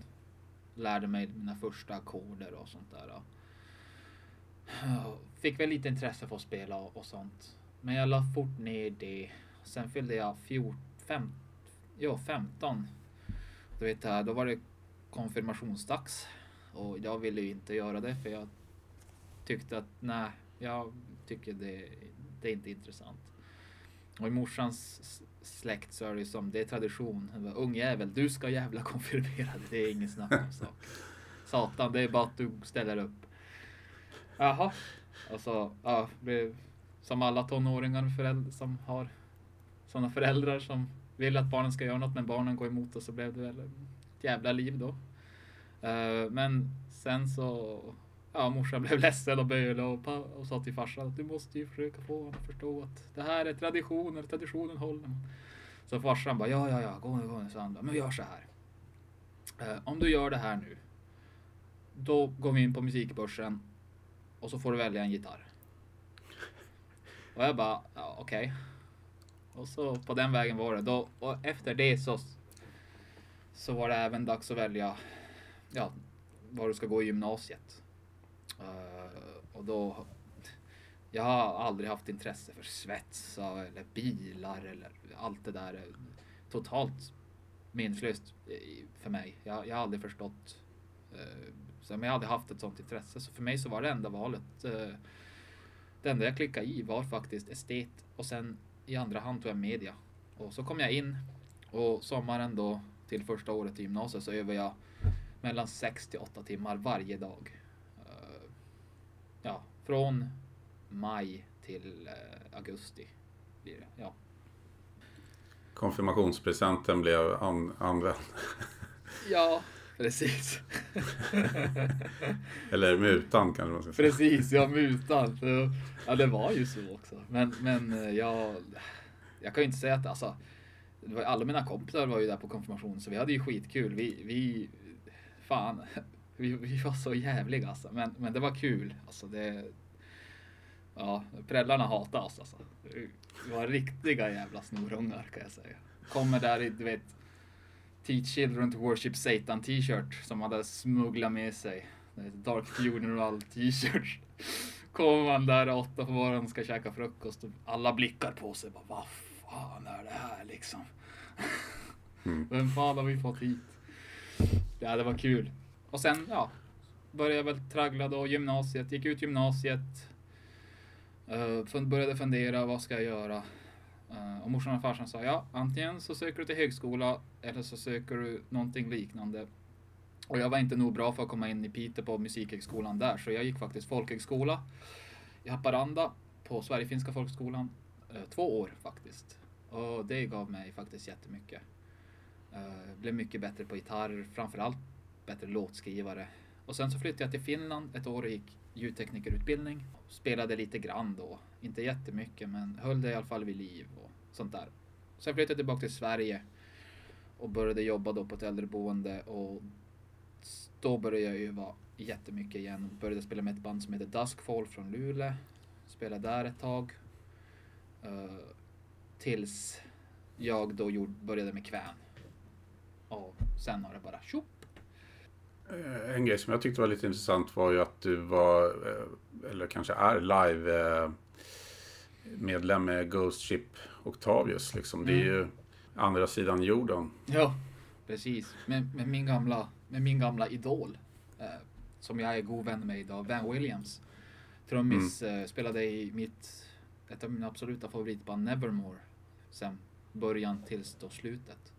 Speaker 3: Lärde mig mina första ackorder och sånt där. Eh, fick väl lite intresse för att spela och, och sånt. Men jag la fort ner det. Sen fyllde jag 14, 15, ja, 15. Du vet, då var det konfirmationsdags. Och jag ville ju inte göra det för jag tyckte att nej, jag tycker det, det är inte intressant. Och i morsans släkt så är det som, det är tradition. Ung jävel, du ska jävla konfirmera dig. Det är ingen snack om saker. Satan, det är bara att du ställer upp. Jaha. Alltså, ja, blev som alla tonåringar föräldrar som har sådana föräldrar som vill att barnen ska göra något men barnen går emot och så blev det väl ett jävla liv då. Eh, men sen så, ja morsan blev ledsen och bölade och, och sa till farsan att du måste ju försöka få honom att förstå att det här är traditioner, traditionen håller. Så farsan bara ja, ja, ja, gå nu, gå nu, så han bara, men gör så här. Eh, om du gör det här nu, då går vi in på musikbörsen och så får du välja en gitarr. Och jag bara, ja, okej. Okay. Och så på den vägen var det. Då, och efter det så, så var det även dags att välja ja, var du ska gå i gymnasiet. Uh, och då, jag har aldrig haft intresse för svets eller bilar eller allt det där. Totalt meningslöst för mig. Jag, jag har aldrig förstått. Uh, så, men jag har aldrig haft ett sånt intresse. Så för mig så var det enda valet. Uh, det enda jag klickade i var faktiskt estet och sen i andra hand tog jag media. Och så kom jag in och sommaren då till första året i gymnasiet så övade jag mellan 6 till 8 timmar varje dag. Uh, ja, från maj till uh, augusti blir det. Ja.
Speaker 2: Konfirmationspresenten blev an använd.
Speaker 3: ja, precis.
Speaker 2: Eller mutan kanske man ska
Speaker 3: säga. Precis, ja mutan. Ja, det var ju så också. Men, men eh, jag, jag kan ju inte säga att alltså, det var, alla mina kompisar var ju där på konfirmation så vi hade ju skitkul. Vi, vi fan, vi, vi var så jävliga alltså. Men, men det var kul. Alltså det, ja, föräldrarna hatade oss alltså. Vi var riktiga jävla snorungar kan jag säga. Kommer där i, du vet, Teach Children to Worship Satan t-shirt som hade smugglat med sig. Dark Funeral t-shirt kommer man där åtta på morgonen och ska käka frukost och alla blickar på sig. Bara, Vad fan är det här liksom? Mm. Vem fan har vi fått hit? Ja, det var kul. Och sen, ja, började jag väl traggla då gymnasiet. Gick ut gymnasiet. Uh, började fundera, vad ska jag göra? Eh, och morsan och farsan sa, ja, antingen så söker du till högskola eller så söker du någonting liknande. Och jag var inte nog bra för att komma in i Piteå på musikhögskolan där, så jag gick faktiskt folkhögskola i Haparanda på Sverigefinska folkskolan. Eh, två år faktiskt. Och det gav mig faktiskt jättemycket. Jag blev mycket bättre på gitarr, framförallt bättre låtskrivare. Och sen så flyttade jag till Finland ett år och gick ljudteknikerutbildning. Spelade lite grann då, inte jättemycket men höll det i alla fall vid liv och sånt där. Sen flyttade jag tillbaka till Sverige och började jobba då på ett äldreboende och då började jag öva jättemycket igen. Började spela med ett band som heter Duskfall från Luleå. Spelade där ett tag. Uh, tills jag då gjord, började med Kvän. Och sen har det bara tjopp.
Speaker 2: Eh, en grej som jag tyckte var lite intressant var ju att du var, eh, eller kanske är live medlem med Ghost Ship Octavius. Liksom. Det är ju mm. andra sidan jorden.
Speaker 3: Ja, precis. Med, med min gamla med min gamla idol. Eh, som jag är god vän med idag, Van Williams. Trummis mm. eh, spelade i mitt ett av mina absoluta favoritband, Nevermore. Sen början tills då slutet.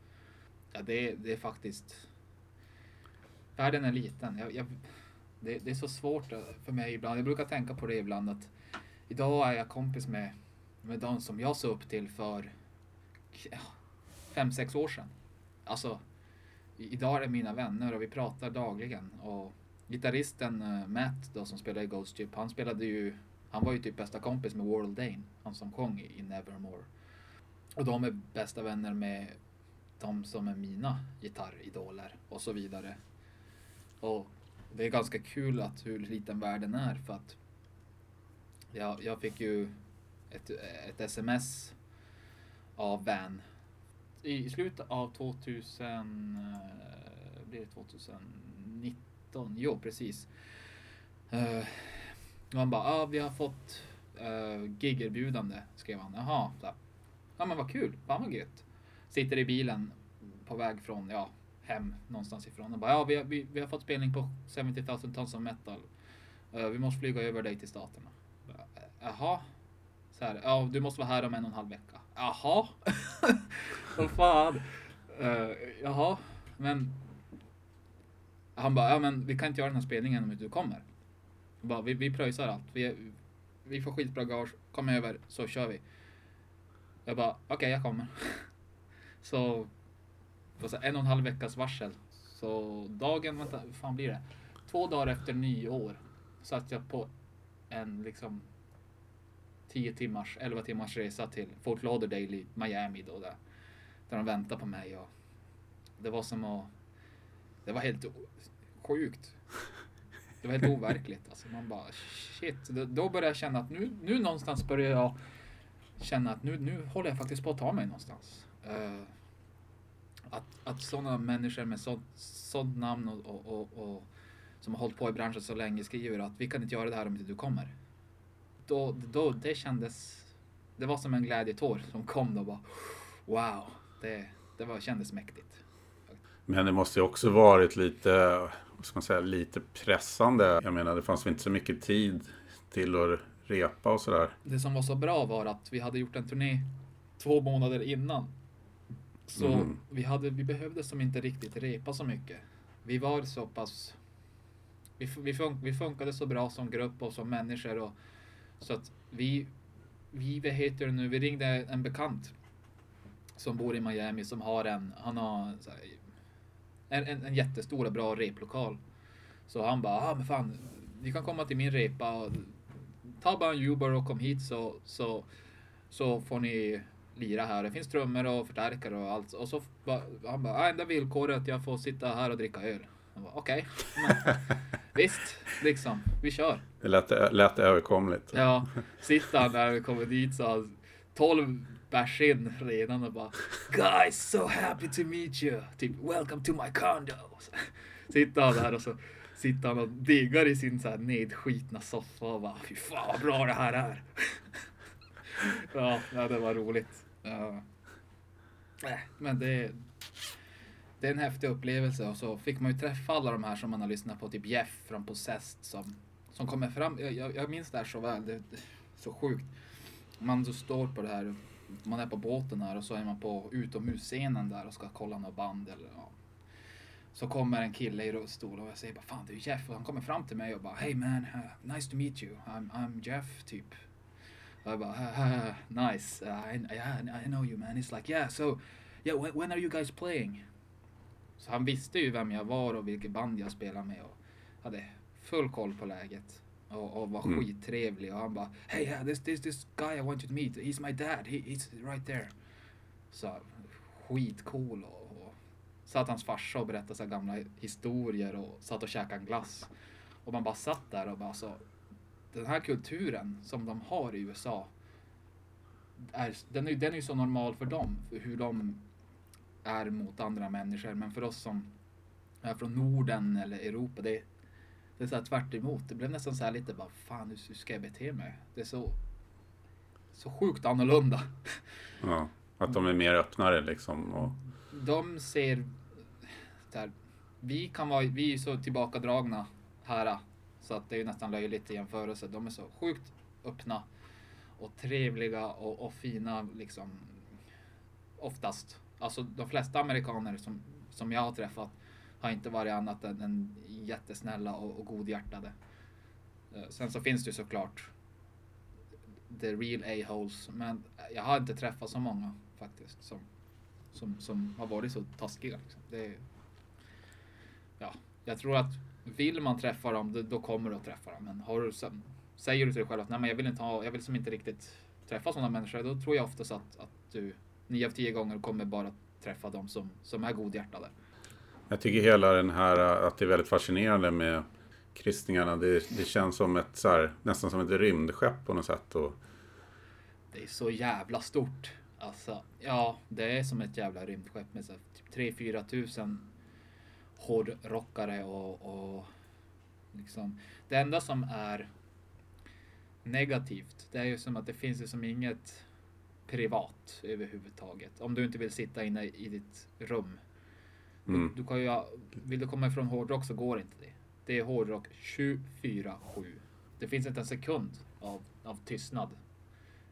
Speaker 3: Ja, det, är- det är faktiskt... Världen är liten. Jag, jag, det, det är så svårt eh, för mig ibland. Jag brukar tänka på det ibland att idag är jag kompis med, med de som jag såg upp till för ja, fem, sex år sedan. Alltså, i- idag är det mina vänner och vi pratar dagligen. Och gitarristen eh, Matt då som spelade i Ghost Ship, han spelade ju, han var ju typ bästa kompis med World Dane, han som sjöng i, i Nevermore. Och de är bästa vänner med de som är mina gitarridoler och så vidare. Och det är ganska kul att hur liten världen är för att jag, jag fick ju ett, ett sms av Van i slutet av 2000, eh, blir det 2019? Jo, precis. Eh, uh, och han bara, ah, vi har fått uh, gigerbjudande, skrev han. Jaha, så här. ja men vad kul, fan vad gött. Sitter i bilen på väg från, ja, hem någonstans ifrån. Han bara, ja vi har, vi, vi har fått spelning på 70 000 tons of metal. Uh, vi måste flyga över dig till staterna. Bara, Jaha. Så här, ja du måste vara här om en och en halv vecka. Jaha. Vad fan. Uh, jaha, men. Han bara, ja men vi kan inte göra den här spelningen om inte du kommer. Jag bara, vi, vi pröjsar allt. Vi, vi får skitbra gage. Kom över så kör vi. Jag bara, okej okay, jag kommer. så så en och en halv veckas varsel. Så dagen, vänta, vad fan blir det? Två dagar efter nyår satt jag på en liksom 10 timmars, 11 timmars resa till Fort Lauderdale i Miami då där, där de väntade på mig och det var som att det var helt sjukt. Det var helt overkligt alltså. Man bara shit. Då började jag känna att nu, nu någonstans börjar jag känna att nu, nu håller jag faktiskt på att ta mig någonstans. Uh, att, att sådana människor med sådant sånt namn och, och, och, och, som har hållit på i branschen så länge skriver att vi kan inte göra det här om inte du kommer. Då, då det kändes, det var som en glädjetår som kom då bara wow, det, det var, kändes mäktigt.
Speaker 2: Men det måste ju också varit lite, vad ska man säga, lite pressande. Jag menar, det fanns väl inte så mycket tid till att repa och sådär.
Speaker 3: Det som var så bra var att vi hade gjort en turné två månader innan. Så mm. vi, hade, vi behövde som inte riktigt repa så mycket. Vi var så pass... Vi, vi, fun, vi funkade så bra som grupp och som människor. Och, så att vi, vi, vad heter det nu, vi ringde en bekant som bor i Miami som har en, han har en, en, en jättestor och bra replokal. Så han bara, ah, men fan, ni kan komma till min repa och ta bara en Uber och kom hit så, så, så får ni lira här. Det finns trummor och förstärkare och allt. Och så ba, han bara, ah, enda villkoret är att jag får sitta här och dricka öl. Okej, okay. Visst, liksom, vi kör.
Speaker 2: Det lät, lät överkomligt.
Speaker 3: Ja, sitter han där och kommer dit så har 12 bärs in redan och bara Guys, so happy to meet you. Typ, welcome to my condo. Sitter han där och så sitter han och diggar i sin så här nedskitna soffa och bara fy fan vad bra det här är. ja, ja, det var roligt. Ja. Men det, det är en häftig upplevelse och så fick man ju träffa alla de här som man har lyssnat på, typ Jeff från Possessed som, som kommer fram. Jag, jag, jag minns det här så väl, det, det så sjukt. Man så står på det här, man är på båten här och så är man på utomhusscenen där och ska kolla något band eller ja. Så kommer en kille i rullstol och jag säger bara fan det är Jeff och han kommer fram till mig och bara Hey man, uh, nice to meet you, I'm, I'm Jeff typ. Och jag bara nice, uh, I, I, I know you man. It's like yeah so yeah when, when are you guys playing? Så han visste ju vem jag var och vilket band jag spelade med och hade full koll på läget. Och, och var mm. skittrevlig och han bara Hey yeah, this, this, this guy I want you to meet, he's my dad, He, he's right there. Så skitcool och, och satt hans farsa och berättade så gamla historier och satt och käkade en glass. Och man bara satt där och bara så den här kulturen som de har i USA är, den, är, den är ju så normal för dem, för hur de är mot andra människor. Men för oss som är från Norden eller Europa, det, det är så här tvärt emot. Det blev nästan så här lite bara, fan hur ska jag bete mig? Det är så, så sjukt annorlunda.
Speaker 2: Ja, att de är mer öppnare liksom. Och...
Speaker 3: De ser, där, vi kan vara, vi är så tillbakadragna här. Så att det är nästan löjligt i jämförelse. De är så sjukt öppna. och trevliga och, och fina liksom. Oftast. Alltså de flesta amerikaner som, som jag har träffat har inte varit annat än, än jättesnälla och, och godhjärtade. Eh, sen så finns det ju såklart the real a-holes, men jag har inte träffat så många faktiskt som, som, som har varit så taskiga. Liksom. Det, är- ja, jag tror att vill man träffa dem, då, då kommer du att träffa dem. Men har du, sen- säger du till dig själv att nej, men jag vill inte ha, jag vill som inte riktigt träffa sådana människor, då tror jag oftast att, att du nio av tio gånger kommer bara träffa dem som, som är godhjärtade.
Speaker 2: Jag tycker hela den här äh, att det är väldigt fascinerande med kristningarna. Det, det känns som ett så här, nästan som ett rymdskepp på något sätt. Och,
Speaker 3: Det är så jävla stort. Alltså, ja, det är som ett jävla rymdskepp med så här typ 3-4 tusen hårdrockare och, och liksom. Det enda som är negativt, det är ju som att det finns ju som inget privat överhuvudtaget. Om du inte vill sitta inne i ditt rum.
Speaker 2: mm,
Speaker 3: Du kan ju, vill du komma ifrån hårdrock så går inte det. Det är hårdrock 24-7. Det finns inte en sekund av, av tystnad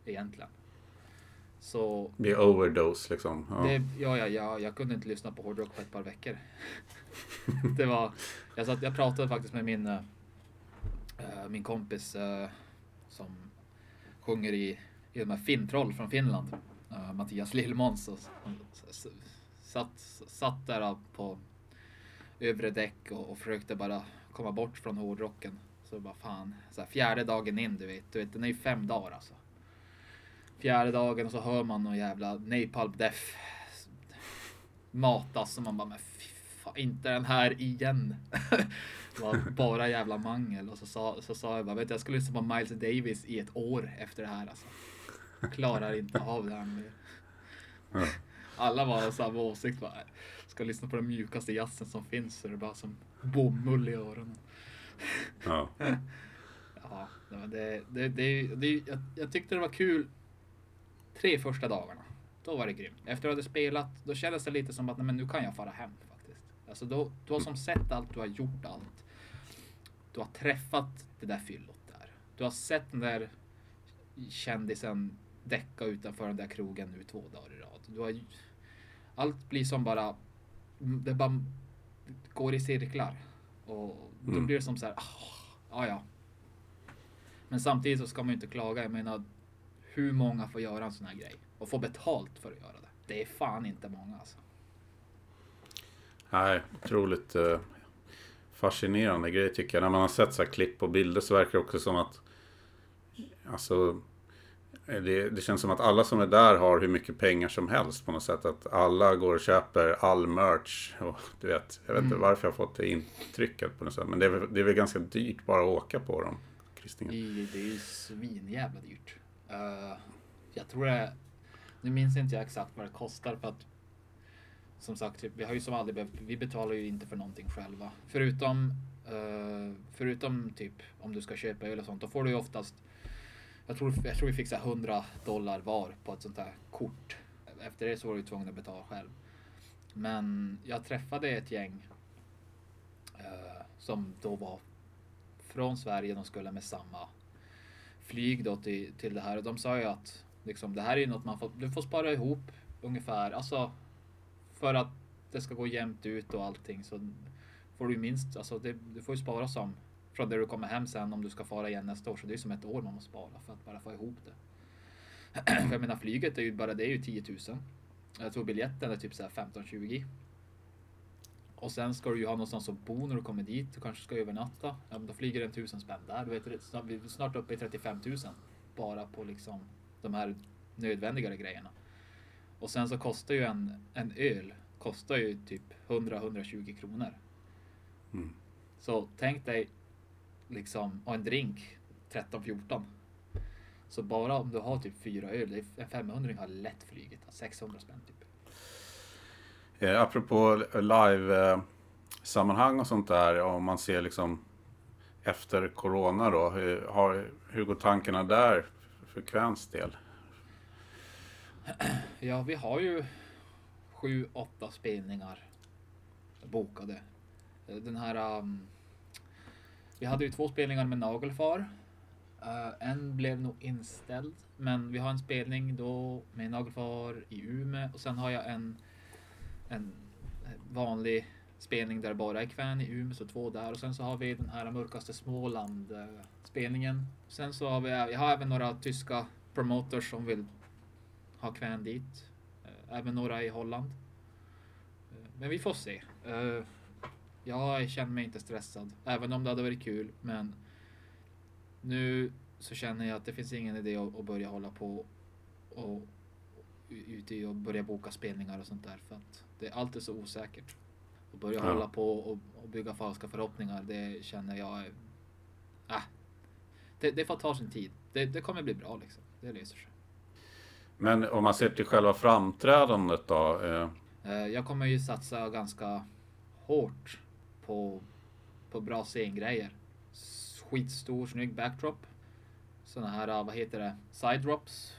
Speaker 3: egentligen. Så
Speaker 2: det är overdose liksom. Ja.
Speaker 3: det, ja, ja, ja, jag kunde inte lyssna på hårdrock på ett par veckor. det var, jag, satt, jag pratade faktiskt med min, eh, min kompis eh, som sjunger i, i de här Finntroll från Finland. Uh, Mattias Lillmåns. Satt, satt där på övre däck och, och försökte bara komma bort från hårdrocken. Så bara fan, så här, fjärde dagen in du vet, du vet, den är ju fem dagar alltså. Fjärde dagen och så hör man någon jävla Napalm Death matas och man bara, men fy fan, inte den här igen. Det var bara jävla mangel och så sa, så sa jag bara, vet du, jag skulle lyssna på Miles Davis i ett år efter det här alltså. Klarar inte av det här.
Speaker 2: Ja.
Speaker 3: Alla var av samma åsikt. Bara, ska lyssna på den mjukaste jazzen som finns. Så det är bara som bomull i öronen.
Speaker 2: Ja.
Speaker 3: Ja, men det, det, det, det, jag, jag tyckte det var kul tre första dagarna. Då var det grymt. Efter att jag hade spelat, då kändes det lite som att nej, men nu kan jag fara hem faktiskt. Alltså då, du har som sett allt, du har gjort allt. Du har träffat det där fyllot där. Du har sett den där kändisen däcka utanför den där krogen nu två dagar i rad. Du har, allt blir som bara, det bara går i cirklar. Och då
Speaker 2: Mm.
Speaker 3: blir det som så här, ah, ja ja. Men samtidigt så ska man ju inte klaga. Jag menar, hur många får göra en sån här grej? Och få betalt för att göra det? Det är fan inte många alltså.
Speaker 2: Nej, otroligt eh, fascinerande grej tycker jag. När man har sett så här klipp och bilder så verkar det också som att Alltså det, det känns som att alla som är där har hur mycket pengar som helst på något sätt. Att alla går och köper all merch. Och, du vet, jag vet inte
Speaker 3: Mm.
Speaker 2: varför jag har fått det intrycket på något sätt. Men det är, det är väl ganska dyrt bara att åka på dem. Kristingen.
Speaker 3: I, det är ju svinjävla dyrt. Uh, jag tror det. Nu minns inte jag exakt vad det kostar för att. Som sagt, vi har ju som aldrig behövt. Vi betalar ju inte för någonting själva. Förutom. eh, förutom typ om du ska köpa öl och sånt. Då får du ju oftast. Jag tror, jag tror vi fick så 100 dollar var på ett sånt här kort. Efter det så var vi tvungna att betala själv. Men jag träffade ett gäng. eh, som då var från Sverige. De skulle med samma flyg då till, till det här. Och de sa ju att liksom, det här är ju något man får, du får spara ihop ungefär. Alltså för att det ska gå jämnt ut och allting så får du minst, alltså det, du får ju spara som från det du kommer hem sen om du ska fara igen nästa år. Så det är som ett år man måste spara för att bara få ihop det. för jag menar flyget är ju bara det är ju 10 000. Jag tror biljetten är typ så här 15-20. Och sen ska du ju ha någonstans att bo när du kommer dit. Du kanske ska övernatta. Ja, men då flyger det en tusen spänn där. Du vet, snart, vi är snart uppe i 35 000. Bara på liksom de här nödvändigare grejerna. Och sen så kostar ju en, en öl kostar ju typ 100-120 kronor.
Speaker 2: Mm.
Speaker 3: Så tänk dig liksom, och en drink 13-14. Så bara om du har typ fyra öl, en 500 har lätt flugit. 600 spänn typ.
Speaker 2: Eh, apropå live-sammanhang och sånt där. Om man ser liksom efter Corona då. Hur, har, hur går tankarna där för Kväns del?
Speaker 3: Ja, vi har ju sju, åtta spelningar bokade. Den här... Um, vi hade ju två spelningar med Nagelfar. Uh, eh, en blev nog inställd, men vi har en spelning då med Nagelfar i Umeå och sen har jag en, en vanlig spelning där det bara är Kvän i Umeå, så två där och sen så har vi den här mörkaste Småland-spelningen. Sen så har vi, jag har även några tyska promoters som vill ha Kvän dit. Eh, även några i Holland. Eh, men vi får se. Jag känner mig inte stressad, även om det hade varit kul. Men nu så känner jag att det finns ingen idé att, börja hålla på och ute och börja boka spelningar och sånt där för att det allt är så osäkert. Att börja
Speaker 2: Ja.
Speaker 3: hålla på och, och bygga falska förhoppningar, det känner jag. Äh, det, det får ta sin tid. Det, det kommer bli bra liksom. Det löser sig.
Speaker 2: Men om man ser till själva framträdandet då? Eh,
Speaker 3: Eh, Jag kommer ju satsa ganska hårt på, på bra scengrejer. Skitstor, snygg backdrop. Såna här, ah, vad heter det, side drops.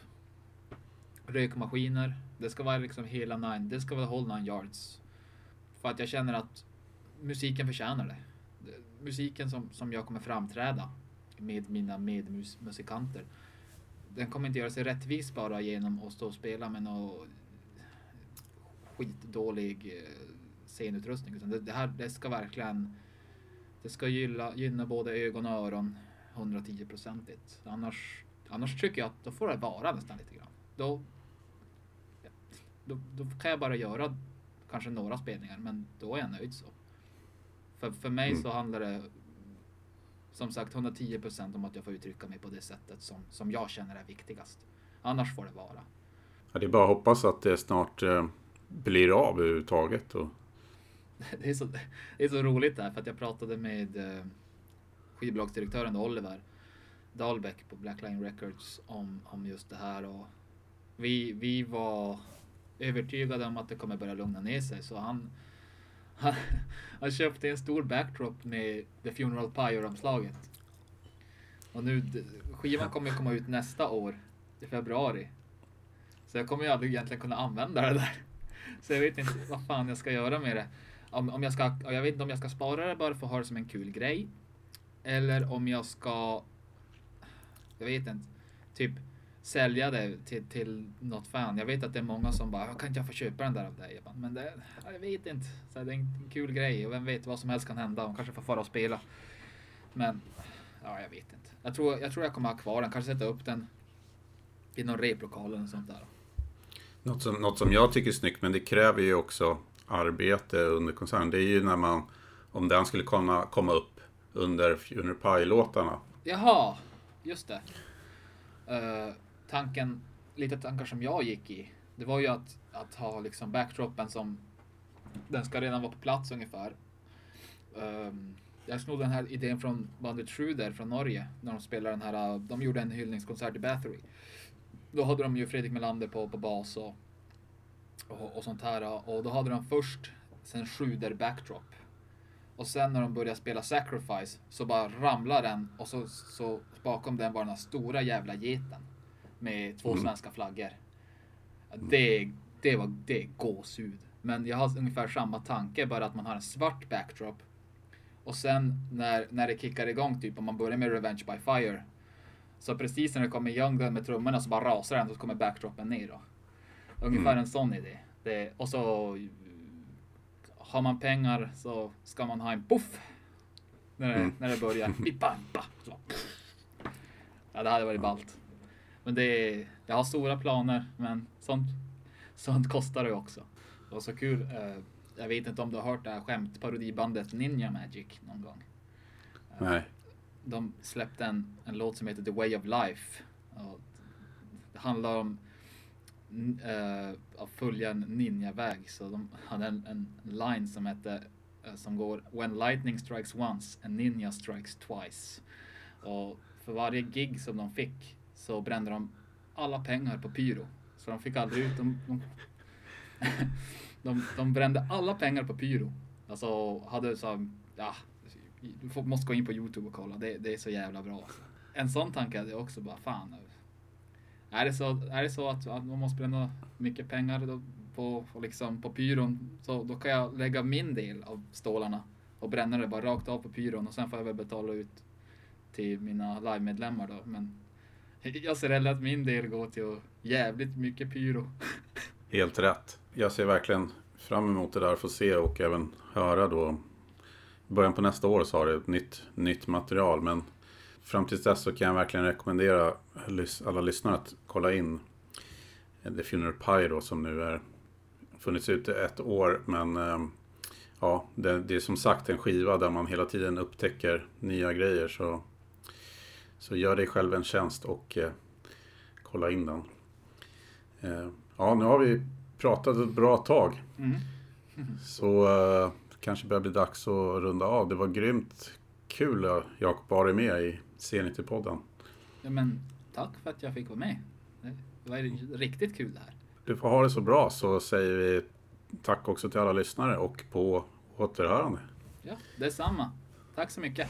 Speaker 3: Rökmaskiner. Det ska vara liksom hela nine. Det ska vara whole nine yards. För att jag känner att musiken förtjänar det. Musiken som, som jag kommer framträda med mina medmusikanter. Den kommer inte göra sig rättvis bara genom att stå och spela med någon skitdålig eh, scenutrustning. Utan det, det här det ska verkligen det ska gynna, gynna både ögon och öron 110 procentigt. Annars, annars tycker jag att då får det vara nästan lite grann. Då, då, då kan jag bara göra kanske några spelningar, men då är jag nöjd så. För, för mig
Speaker 2: Mm.
Speaker 3: så handlar det som sagt 110 procent om att jag får uttrycka mig på det sättet som, som jag känner är viktigast. Annars får det vara.
Speaker 2: ja, det är bara att hoppas att det snart eh, blir av överhuvudtaget. Och,
Speaker 3: Det är, så, det är så roligt där för att jag pratade med eh, skivbolagsdirektören Oliver Dahlbeck på Blackline Records om, om just det här och vi, vi var övertygade om att det kommer börja lugna ner sig så han han, han köpte en stor backdrop med The Funeral Pyre-omslaget. Och nu, skivan kommer komma ut nästa år i februari. Så jag kommer ju aldrig egentligen kunna använda det där. Så jag vet inte vad fan jag ska göra med det. Om, om jag ska, jag vet inte om jag ska spara det bara för att ha det som en kul grej. Eller om jag ska, jag vet inte, typ sälja det till, till något fan. Jag vet att det är många som bara, kan inte jag få köpa den där av dig? Bara, Men det, jag vet inte. Så det är en kul grej och vem vet vad som helst kan hända. De kanske får fara och spela. Men, ja jag vet inte. Jag tror jag, tror jag kommer ha kvar den, kanske sätta upp den i någon replokal eller sånt där.
Speaker 2: något, som, något som jag tycker är snyggt, men det kräver ju också arbete under konserten. Det är ju när man, om den skulle kunna komma upp under Funeral Pie-låtarna.
Speaker 3: Jaha, just det. Uh, tanken, lite tankar som jag gick i, det var ju att, att ha liksom backdropen som, den ska redan vara på plats ungefär. Um, jag snodde den här idén från bandet Truder från Norge, när de spelade den här, de gjorde en hyllningskonsert i Bathory. Då hade de ju Fredrik Melander på, på bas och, och, och sånt här. Och då hade de först sen Schruder backdrop. Och sen när de började spela Sacrifice så bara ramlar den och så, så bakom den var den här stora jävla geten. Med två
Speaker 2: Mm.
Speaker 3: svenska flaggor. Det, det var det är gåshud. Men jag har ungefär samma tanke, bara att man har en svart backdrop. Och sen när, när det kickar igång, typ om man börjar med Revenge by Fire. Så precis när det kommer igång den med trummorna så bara rasar den och så kommer backdropen ner då. Ungefär
Speaker 2: Mm.
Speaker 3: en sån idé. Det, och så har man pengar så ska man ha en puff. När det,
Speaker 2: Mm.
Speaker 3: när det börjar. Bipampa. Så. Ja, det hade varit ballt. Men det jag har stora planer, men sånt, sånt kostar det också. Det var så kul. eh, Jag vet inte om du har hört det här skämtparodibandet Ninja Magic någon gång. Eh,
Speaker 2: Nej.
Speaker 3: De släppte en, en låt som heter The Way of Life. Och det handlar om uh, att följa en ninjaväg. Så de hade en, en line som hette uh, som går When lightning strikes once, a ninja strikes twice. Och för varje gig som de fick så brände de alla pengar på pyro. Så de fick aldrig ut de, de, de, de brände alla pengar på pyro. Alltså hade så ja, du måste gå in på Youtube och kolla. Det, det är så jävla bra. En sån tanke hade jag också bara fan. Är det så, är det så att, att man måste bränna mycket pengar då på, på, liksom, på pyron så då kan jag lägga min del av stålarna och bränna det bara rakt av på pyron och sen får jag väl betala ut till mina live-medlemmar då. Men jag ser hellre att min del går till jävligt mycket pyro.
Speaker 2: Helt rätt. Jag ser verkligen fram emot det där, få se och även höra då. I början på nästa år så har det ett nytt, nytt material, men fram tills dess så kan jag verkligen rekommendera alla lyssnare att kolla in The Funeral Pyro som nu är funnits ute ett år, men ehm, ja, det, det, är som sagt en skiva där man hela tiden upptäcker nya grejer. Så, så gör dig själv en tjänst och eh, kolla in den. Eh, ja, nu har vi pratat ett bra tag. Mm. Så eh, kanske börjar bli dags att runda av. Det var grymt kul att Jakob var med i C90-podden.
Speaker 3: Ja, men tack för att jag fick vara med. Det var riktigt kul det här.
Speaker 2: Du får ha det så bra så säger vi tack också till alla lyssnare och på återhörande.
Speaker 3: Ja, detsamma. Tack så mycket.